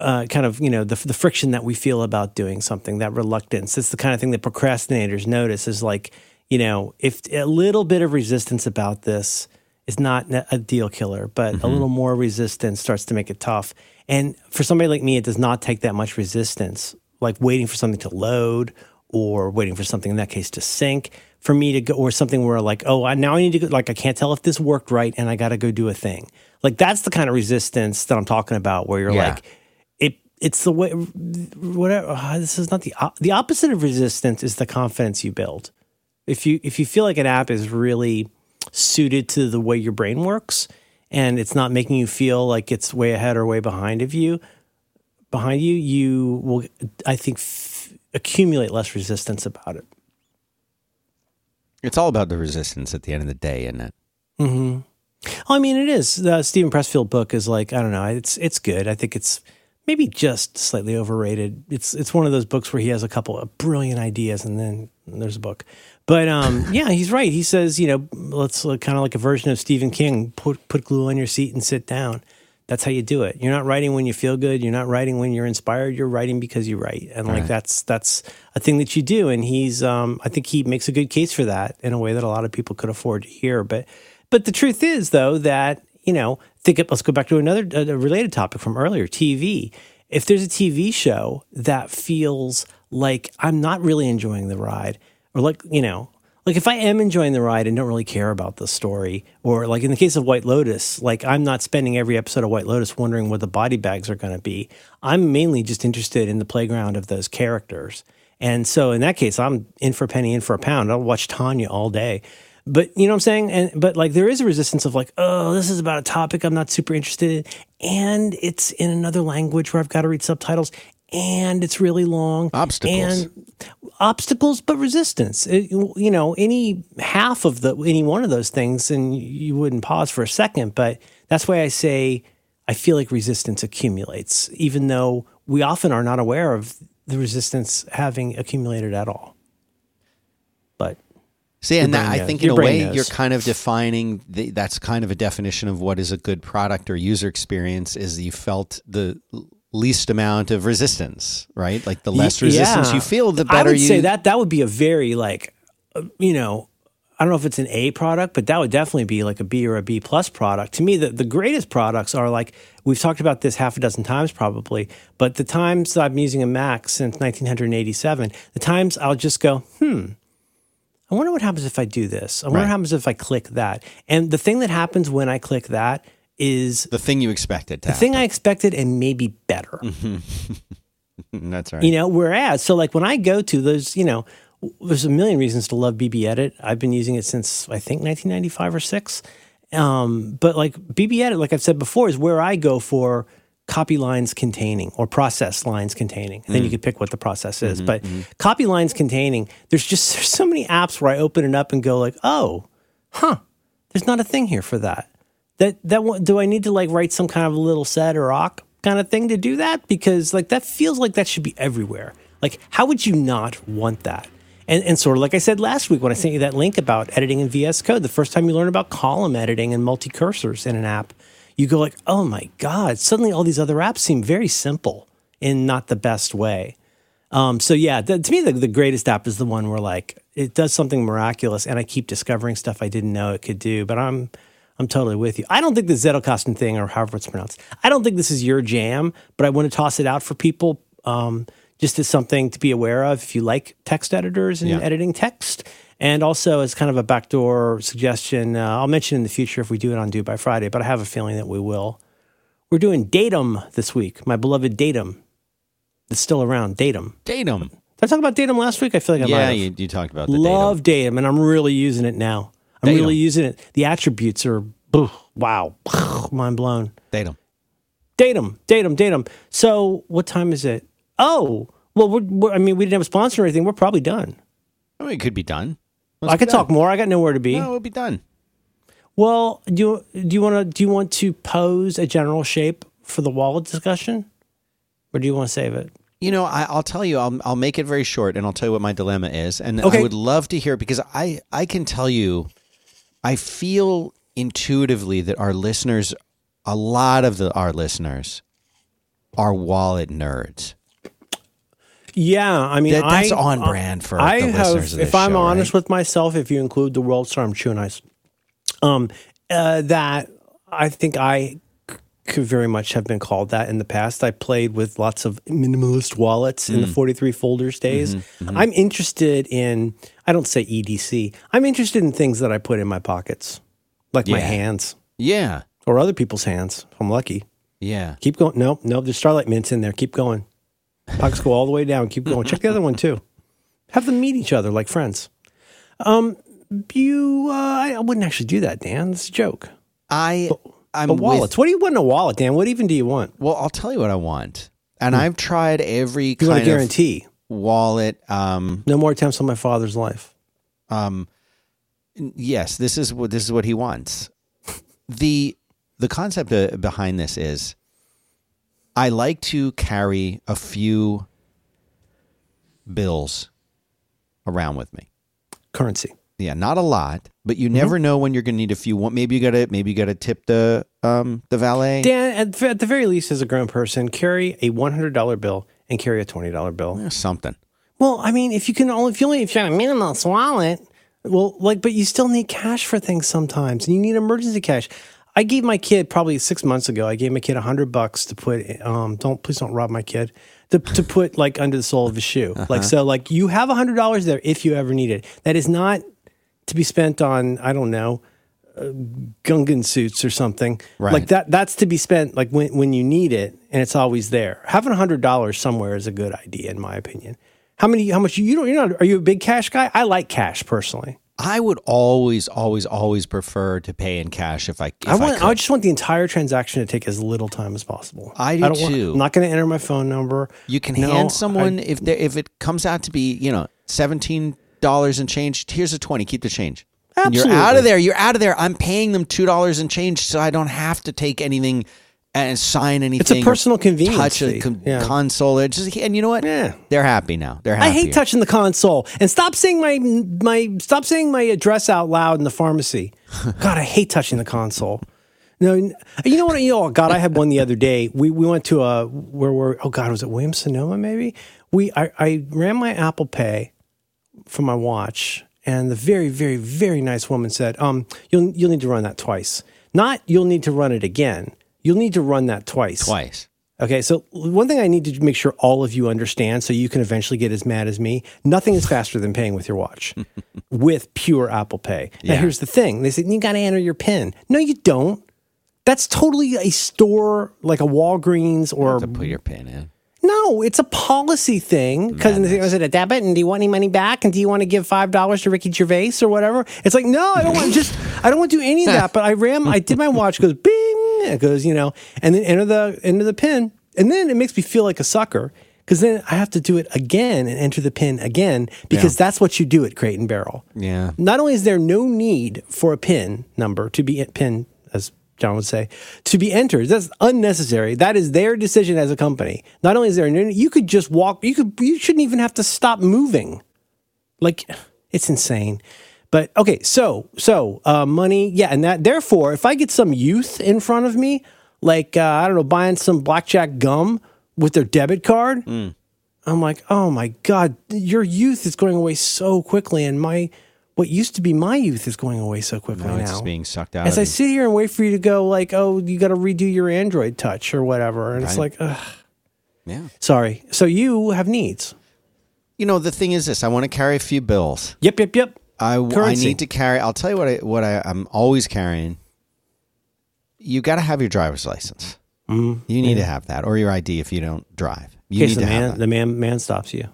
uh, kind of you know the, the friction that we feel about doing something that reluctance it's the kind of thing that procrastinators notice is like you know if a little bit of resistance about this is not a deal killer but Mm-hmm. a little more resistance starts to make it tough and for somebody like me it does not take that much resistance like waiting for something to load or waiting for something in that case to sync for me to go or something where like oh I, now i need to go like i can't tell if this worked right and i got to go do a thing like that's the kind of resistance that i'm talking about where you're Yeah. like it it's the way whatever uh, this is not the the opposite of resistance is the confidence you build if you if you feel like an app is really suited to the way your brain works and it's not making you feel like it's way ahead or way behind of you behind you you will i think accumulate less resistance about it It's all about the resistance at the end of the day, isn't it? Mm-hmm. I mean, it is. The Stephen Pressfield book is like I don't know. It's it's good. I think it's maybe just slightly overrated. It's it's one of those books where he has a couple of brilliant ideas and then there's a book. But um, yeah, he's right. He says you know let's look kind of like a version of Stephen King. Put put glue on your seat and sit down. That's how you do it. You're not writing when you feel good. You're not writing when you're inspired. You're writing because you write, and like Right. that's that's a thing that you do. And he's, um, I think he makes a good case for that in a way that a lot of people could afford to hear. But but the truth is, though, that you know, think. Of, let's go back to another uh, a related topic from earlier: TV. If there's a TV show that feels like I'm not really enjoying the ride, or like you know, like if I am enjoying the ride and don't really care about the story, or like in the case of White Lotus, like I'm not spending every episode of White Lotus wondering what the body bags are going to be. I'm mainly just interested in the playground of those characters. And so in that case, I'm in for a penny, in for a pound. I'll watch Tanya all day. But you know what I'm saying? And but like there is a resistance of like, oh, this is about a topic I'm not super interested in, and it's in another language where I've got to read subtitles, and it's really long. Obstacles. And obstacles, but resistance. It- you know, any half of the any one of those things, and you wouldn't pause for a second. But that's why I say I feel like resistance accumulates, even though we often are not aware of the resistance having accumulated at all. But See, and that, I think in a way knows. you're kind of defining the, that's kind of a definition of what is a good product or user experience is you felt the least amount of resistance, right? Like the less Y- resistance yeah. you feel, the better. You I would you. say that that would be a very like, uh, you know, I don't know if it's an A product, but that would definitely be like a B or a B plus product. To me, the, the greatest products are like we've talked about this half a dozen times probably, but the times that I've been using a Mac since 1987, the times I'll just go, hmm. I wonder what happens if I do this. I wonder Right. what happens if I click that. And the thing that happens when I click that is the thing you expected to the thing I expected and maybe better. That's right. You know, whereas, so like when I go to those, you know, there's a million reasons to love BB Edit. I've been using it since I think 1995 or six. Um, but like BB Edit, like I've said before, is where I go for copy lines containing or process lines containing. And then you mm. can pick what the process is. Mm-hmm, but mm-hmm. copy lines containing, there's just there's so many apps where I open it up and go like, oh, huh, there's not a thing here for that. That that do I need to like write some kind of little sed or awk kind of thing to do that? Because like that feels like that should be everywhere. Like how would you not want that? And and sort of like I said last week when I sent you that link about editing in VS Code, the first time you learn about column editing and multi cursors in an app, you go like, oh my god! Suddenly all these other apps seem very simple in not the best way. Um, so yeah, the, to me, the, the greatest app is the one where like it does something miraculous, and I keep discovering stuff I didn't know it could do. But I'm I'm totally with you. I don't think the Zettelkasten thing, or however it's pronounced, I don't think this is your jam. But I want to toss it out for people, um, just as something to be aware of if you like text editors and Yeah. editing text, and also as kind of a backdoor suggestion. Uh, I'll mention in the future if we do it on Do by Friday, but I have a feeling that we will. We're doing Datum this week, my beloved Datum. It's still around. Datum. Datum. Did I talk about Datum last week? I feel like I might Yeah, you, you talked about the Love Datum, and I'm really using it now. I'm Datum. really using it. The attributes are wow, mind blown. datum. Datum, datum, datum. So what time is it? Oh, well, we're, we're, I mean, we didn't have a sponsor or anything. We're probably done. I mean, it could be done. I could talk more. I got nowhere to be. No, we'll be done. Well, do you do you want to do you want to pose a general shape for the wallet discussion, or do you want to save it? You know, I, I'll tell you. I'll I'll make it very short, and I'll tell you what my dilemma is. And Okay. I would love to hear because I I can tell you, I feel intuitively that our listeners, a lot of the our listeners, are wallet nerds. Yeah, I mean, That, that's I, on brand for I the have, listeners of this if I'm show, honest right? with myself, if you include the World Star, I'm chewing ice. Um, uh, that I think I could very much have been called that in the past. I played with lots of minimalist wallets in the Mm. 43 folders days. Mm-hmm, I'm interested in, I don't say EDC, I'm interested in things that I put in my pockets, like my hands yeah, or other people's hands. if I'm lucky. yeah. Keep going. No, no, there's Starlight Mints in there. Keep going. Pockets go all the way down. Keep going. Check the other one too. Have them meet each other like friends. Um, you, uh, I I wouldn't actually do that, Dan. It's a joke. I I'm But with- wallets. what do you want in a wallet, Dan? What even do you want? well, I'll tell you what I want, and I've tried every Hmm. You want kind a of guarantee? wallet. Um, No more attempts on my father's life. um, yes, this is what this is what he wants. the The concept uh, behind this is, I like to carry a few bills around with me. Currency. Yeah, not a lot, but Mm-hmm. you never know when you're going to need a few. Maybe you got to maybe you got to tip the um the valet. Dan, at, at the very least, as a grown person, carry a one hundred dollar bill and carry a twenty dollar bill. Eh, something. Well, I mean, if you can only if you only if you have a minimalist wallet, well, like, but you still need cash for things sometimes, and you need emergency cash. I gave my kid probably six months ago. I gave my kid a hundred bucks to put. Um, don't please don't rob my kid. To, to put like under the sole of his shoe. Like so, like you have a hundred dollars there if you ever need it. That is not to be spent on. I don't know. Uh, Gungan suits or something Right. like that. That's to be spent like when, when you need it, and it's always there. Having a hundred dollars somewhere is a good idea, in my opinion. How many? How much? You don't. You're not. Are you a big cash guy? I like cash personally. I would always, always, always prefer to pay in cash if I. If I want. I, I, just want the entire transaction to take as little time as possible. I do want- too. I'm not going to enter my phone number. You can No, hand I- someone if there if it comes out to be you know seventeen dollars and change. Here's a twenty. Keep the change. And You're out of there. You're out of there. I'm paying them two dollars and change, so I don't have to take anything and sign anything. or personal convenience Touch a con- Yeah. console. It's just, and you know what? Yeah. they're happy now. They're I hate touching the console. And stop saying my my stop saying my address out loud in the pharmacy. God, I hate touching the console. No, you know what? You know, oh, God, I had one the other day. We we went to a where were oh God, was it Williams Sonoma? Maybe we I, I ran my Apple Pay from my watch, and the very very very nice woman said, um, you'll you'll need to run that twice. Not you'll need to run it again. You'll need to run that twice. twice. Okay, so one thing I need to make sure all of you understand so you can eventually get as mad as me nothing is faster than paying with your watch with pure Apple Pay. Now, Yeah. here's the thing they say, you got to enter your PIN. No, you don't. That's totally a store like a Walgreens or. To put your pin in. No, it's a policy thing. Because was it a debit? And do you want any money back? And do you want to give five dollars to Ricky Gervais or whatever? It's like no, I don't want just. I don't want to do any of that. But I ran. I did my watch. Goes bing. It goes you know, and then enter the enter the pin, and then it makes me feel like a sucker. Because then I have to do it again and enter the pin again because that's what you do at Crate and Barrel. Yeah. Not only is there no need for a PIN number to be PIN, as John would say, to be entered, that's unnecessary. That is their decision as a company. Not only is there, you could just walk. You could. You shouldn't even have to stop moving. Like it's insane. But okay, so so uh, money, yeah, and that therefore, if I get some youth in front of me, like uh, I don't know, buying some blackjack gum with their debit card, I'm like, oh my god, your youth is going away so quickly, and my what used to be my youth is going away so quickly No, now. it's just being sucked out. As of I you. sit here and wait for you to go, like, oh, you got to redo your Android Touch or whatever, and it's like, ugh, yeah. sorry. So you have needs. You know the thing is this: I want to carry a few bills. Yep, yep, yep. I, I need to carry. I'll tell you what I what I, I'm always carrying. You got to have your driver's license. Mm, You need to have that, or your ID if you don't drive. You in case need the to have man that. the man man stops you.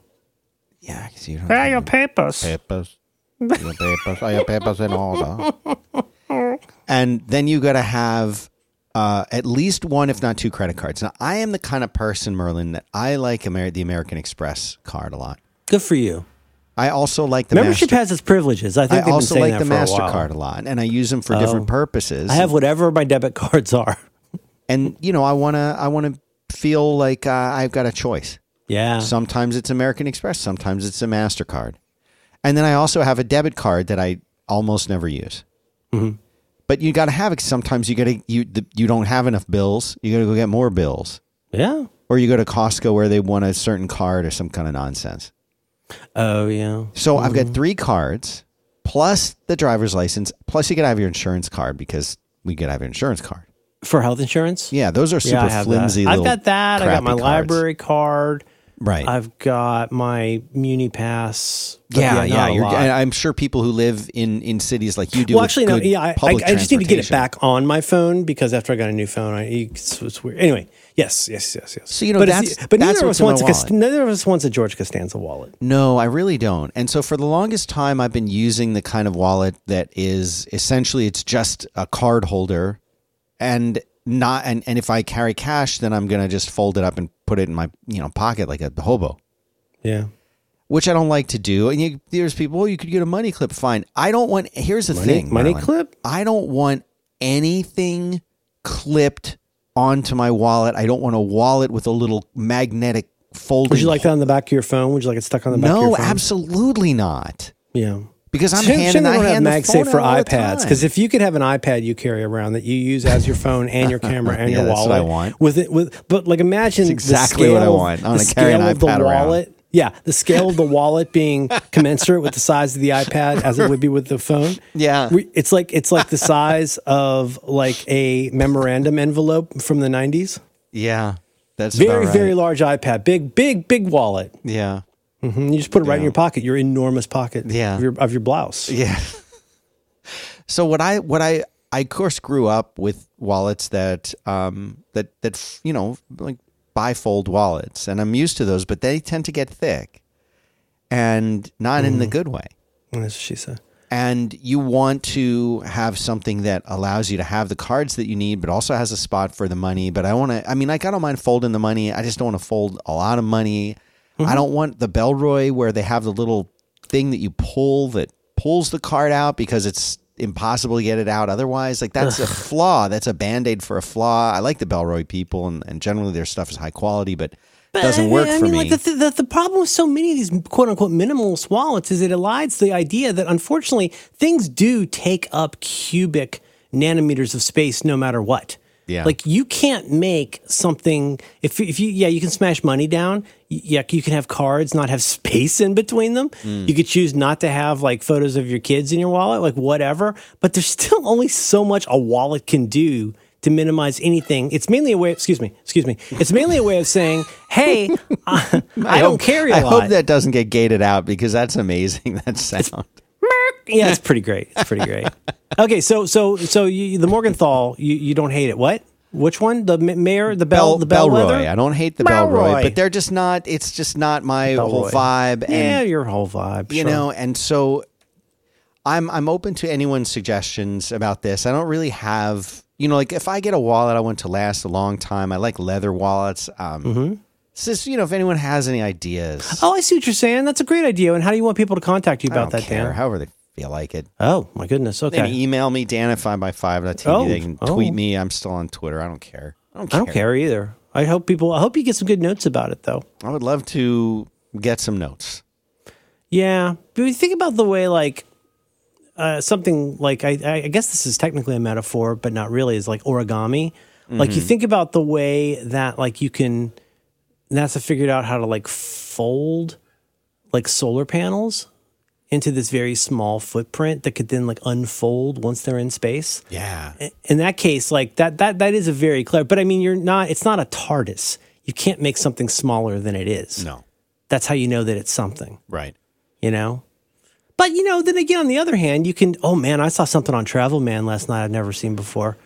yeah, 'cause you don't Hey, have your papers. papers. Your papers. Are your papers in order? and then you got to have uh, at least one, if not two, credit cards. Now, I am the kind of person, Merlin, that I like Amer- the American Express card a lot. Good for you. I also like the Membership Master- has its privileges. I think I also like the that for a. Mastercard a lot, and I use them for different purposes. I have whatever my debit cards are. and you know, I wanna, I wanna feel like uh, I've got a choice. Yeah. Sometimes it's American Express. Sometimes it's a Mastercard. And then I also have a debit card that I almost never use. Mm-hmm. But you got to have it. Sometimes you got to you the, you don't have enough bills. You got to go get more bills, yeah. or you go to Costco where they want a certain card or some kind of nonsense. Oh yeah. So I've got three cards plus the driver's license. Plus you got to have your insurance card because we got to have your insurance card. For health insurance. Yeah, those are super yeah, flimsy. that. I've got that. I got my cards. library card. Right. I've got my Muni Pass. yeah, yeah. And I'm sure people who live in, in cities like you do. well, actually, no. Yeah, I, I, I just need to get it back on my phone because after I got a new phone, I, it's, it's weird. Anyway, yes, yes, yes, yes. So, you know, but, that's- but that's neither of us wants a neither of us wants a George Costanza wallet. No, I really don't. And so for the longest time, I've been using the kind of wallet that is essentially it's just a card holder, and not and, and if I carry cash, then I'm gonna just fold it up and put it in my you know pocket like a hobo. Yeah. which I don't like to do. And you, there's people, well, you could get a money clip. Fine. I don't want. Here's the thing, money clip? I don't want anything clipped onto my wallet. I don't want a wallet with a little magnetic folding. Would you like that on the back of your phone? Would you like it stuck on the back of No, your phone? absolutely not. Yeah. Because I'm Shouldn't- handing. shouldn't they I don't have hand the MagSafe phone for the iPads because if you could have an iPad you carry around that you use as your phone and your camera and Yeah, your that's wallet, what I want. with it with but like imagine exactly the what I of- want. I the wanna carry an scale of the iPad around. wallet. Yeah, the scale of the wallet being commensurate with the size of the iPad as it would be with the phone. Yeah. We- it's like it's like the size of like a memorandum envelope from the '90s. yeah, that's Very about right. very large iPad, big big big wallet. Yeah, And you just put it right in your pocket, your enormous pocket Yeah. of your of your blouse. Yeah. so what I what I I of course grew up with wallets that um that that you know like bifold wallets and I'm used to those but they tend to get thick and not in the good way. That's what she said. And you want to have something that allows you to have the cards that you need, but also has a spot for the money. But I want to, I mean, like, I don't mind folding the money. I just don't want to fold a lot of money. I don't want the Bellroy where they have the little thing that you pull that pulls the card out because it's impossible to get it out otherwise. Like, that's a flaw. That's a band aid for a flaw. I like the Bellroy people, and, and generally their stuff is high quality, but it doesn't work I for mean, me. Like the, th- the, the problem with so many of these quote unquote minimalist wallets is it elides the idea that unfortunately things do take up cubic nanometers of space no matter what. Yeah. Like you can't make something if if you yeah you can smash money down yeah you can have cards not have space in between them. Mm. you could choose not to have like photos of your kids in your wallet like whatever but there's still only so much a wallet can do to minimize anything. It's mainly a way excuse me excuse me. It's mainly a way of saying hey I, I, don't hope- carry a I lot. I hope that doesn't get gated out because that's amazing. That sound. yeah it's pretty great. It's pretty great. Okay so so so you, the Morgenthau you, you don't hate it. What which one the mayor the bell the bellwether Bellroy. I don't hate the Bellroy. but they're just not. It's just not my whole vibe. And yeah your whole vibe you sure. know, and so I'm I'm open to anyone's suggestions about this. I don't really have you know like if I get a wallet I want to last a long time. I like leather wallets. Um, Mm-hmm. Just you know if anyone has any ideas, Oh, I see what you're saying. That's a great idea. And how do you want people to contact you about that, care. Dan? However they feel like it. Oh, my goodness. Okay. email me Dan at five by five TV. Oh, they can oh. tweet me. I'm still on Twitter. I don't care. I don't I care. don't care either. I hope people. I hope you get some good notes about it, though. I would love to get some notes. Yeah, but you think about the way, like, uh, something like I, I guess this is technically a metaphor, but not really. Is like origami. Like you think about the way that like you can NASA figured out how to like fold like solar panels into this very small footprint that could then like unfold once they're in space. Yeah. in that case, like that that that is a very clever. But I mean, you're not. It's not a TARDIS. You can't make something smaller than it is. No. That's how you know that it's something. Right. You know. But you know, then again, on the other hand, you can. Oh man, I saw something on Travel Man last night I've never seen before.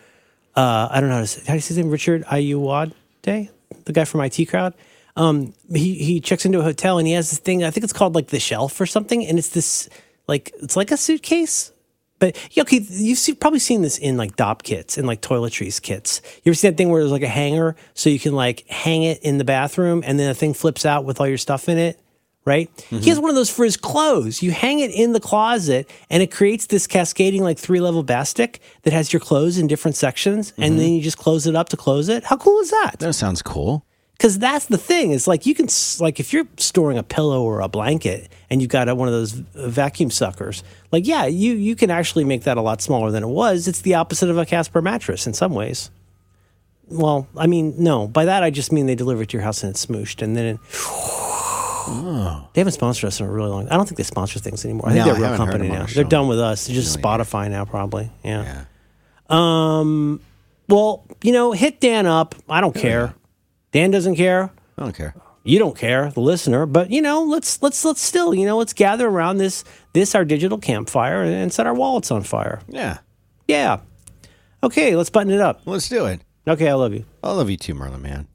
Uh, I don't know how to say. How do you say his name? Richard Ayoade, the guy from IT Crowd. Um, he he checks into a hotel and he has this thing. I think it's called like the shelf or something, and it's this like it's like a suitcase. But yeah, okay, you've see, probably seen this in like Dopp kits and like toiletries kits. You ever seen that thing where there's like a hanger so you can like hang it in the bathroom and then the thing flips out with all your stuff in it? right? He has one of those for his clothes. You hang it in the closet and it creates this cascading like three level bastic that has your clothes in different sections and then you just close it up to close it. How cool is that? That sounds cool. Because that's the thing. Is like you can like if you're storing a pillow or a blanket and you've got a, one of those uh, vacuum suckers. Like yeah, you you can actually make that a lot smaller than it was. It's the opposite of a Casper mattress in some ways. Well, I mean, no. By that I just mean they deliver it to your house and it's smooshed, and then it, they haven't sponsored us in a really long. I don't think they sponsor things anymore. I think No, they're a real company now. They're done with us. They're just? Spotify now, probably. Yeah. Yeah. Um. Well, you know, hit Dan up. I don't care. Dan doesn't care. I don't care. You don't care, the listener. But you know, let's let's let's still, you know, let's gather around this this our digital campfire and, and set our wallets on fire. Yeah. Yeah. Okay, let's button it up. Let's do it. Okay, I love you. I love you too, Merlin, man.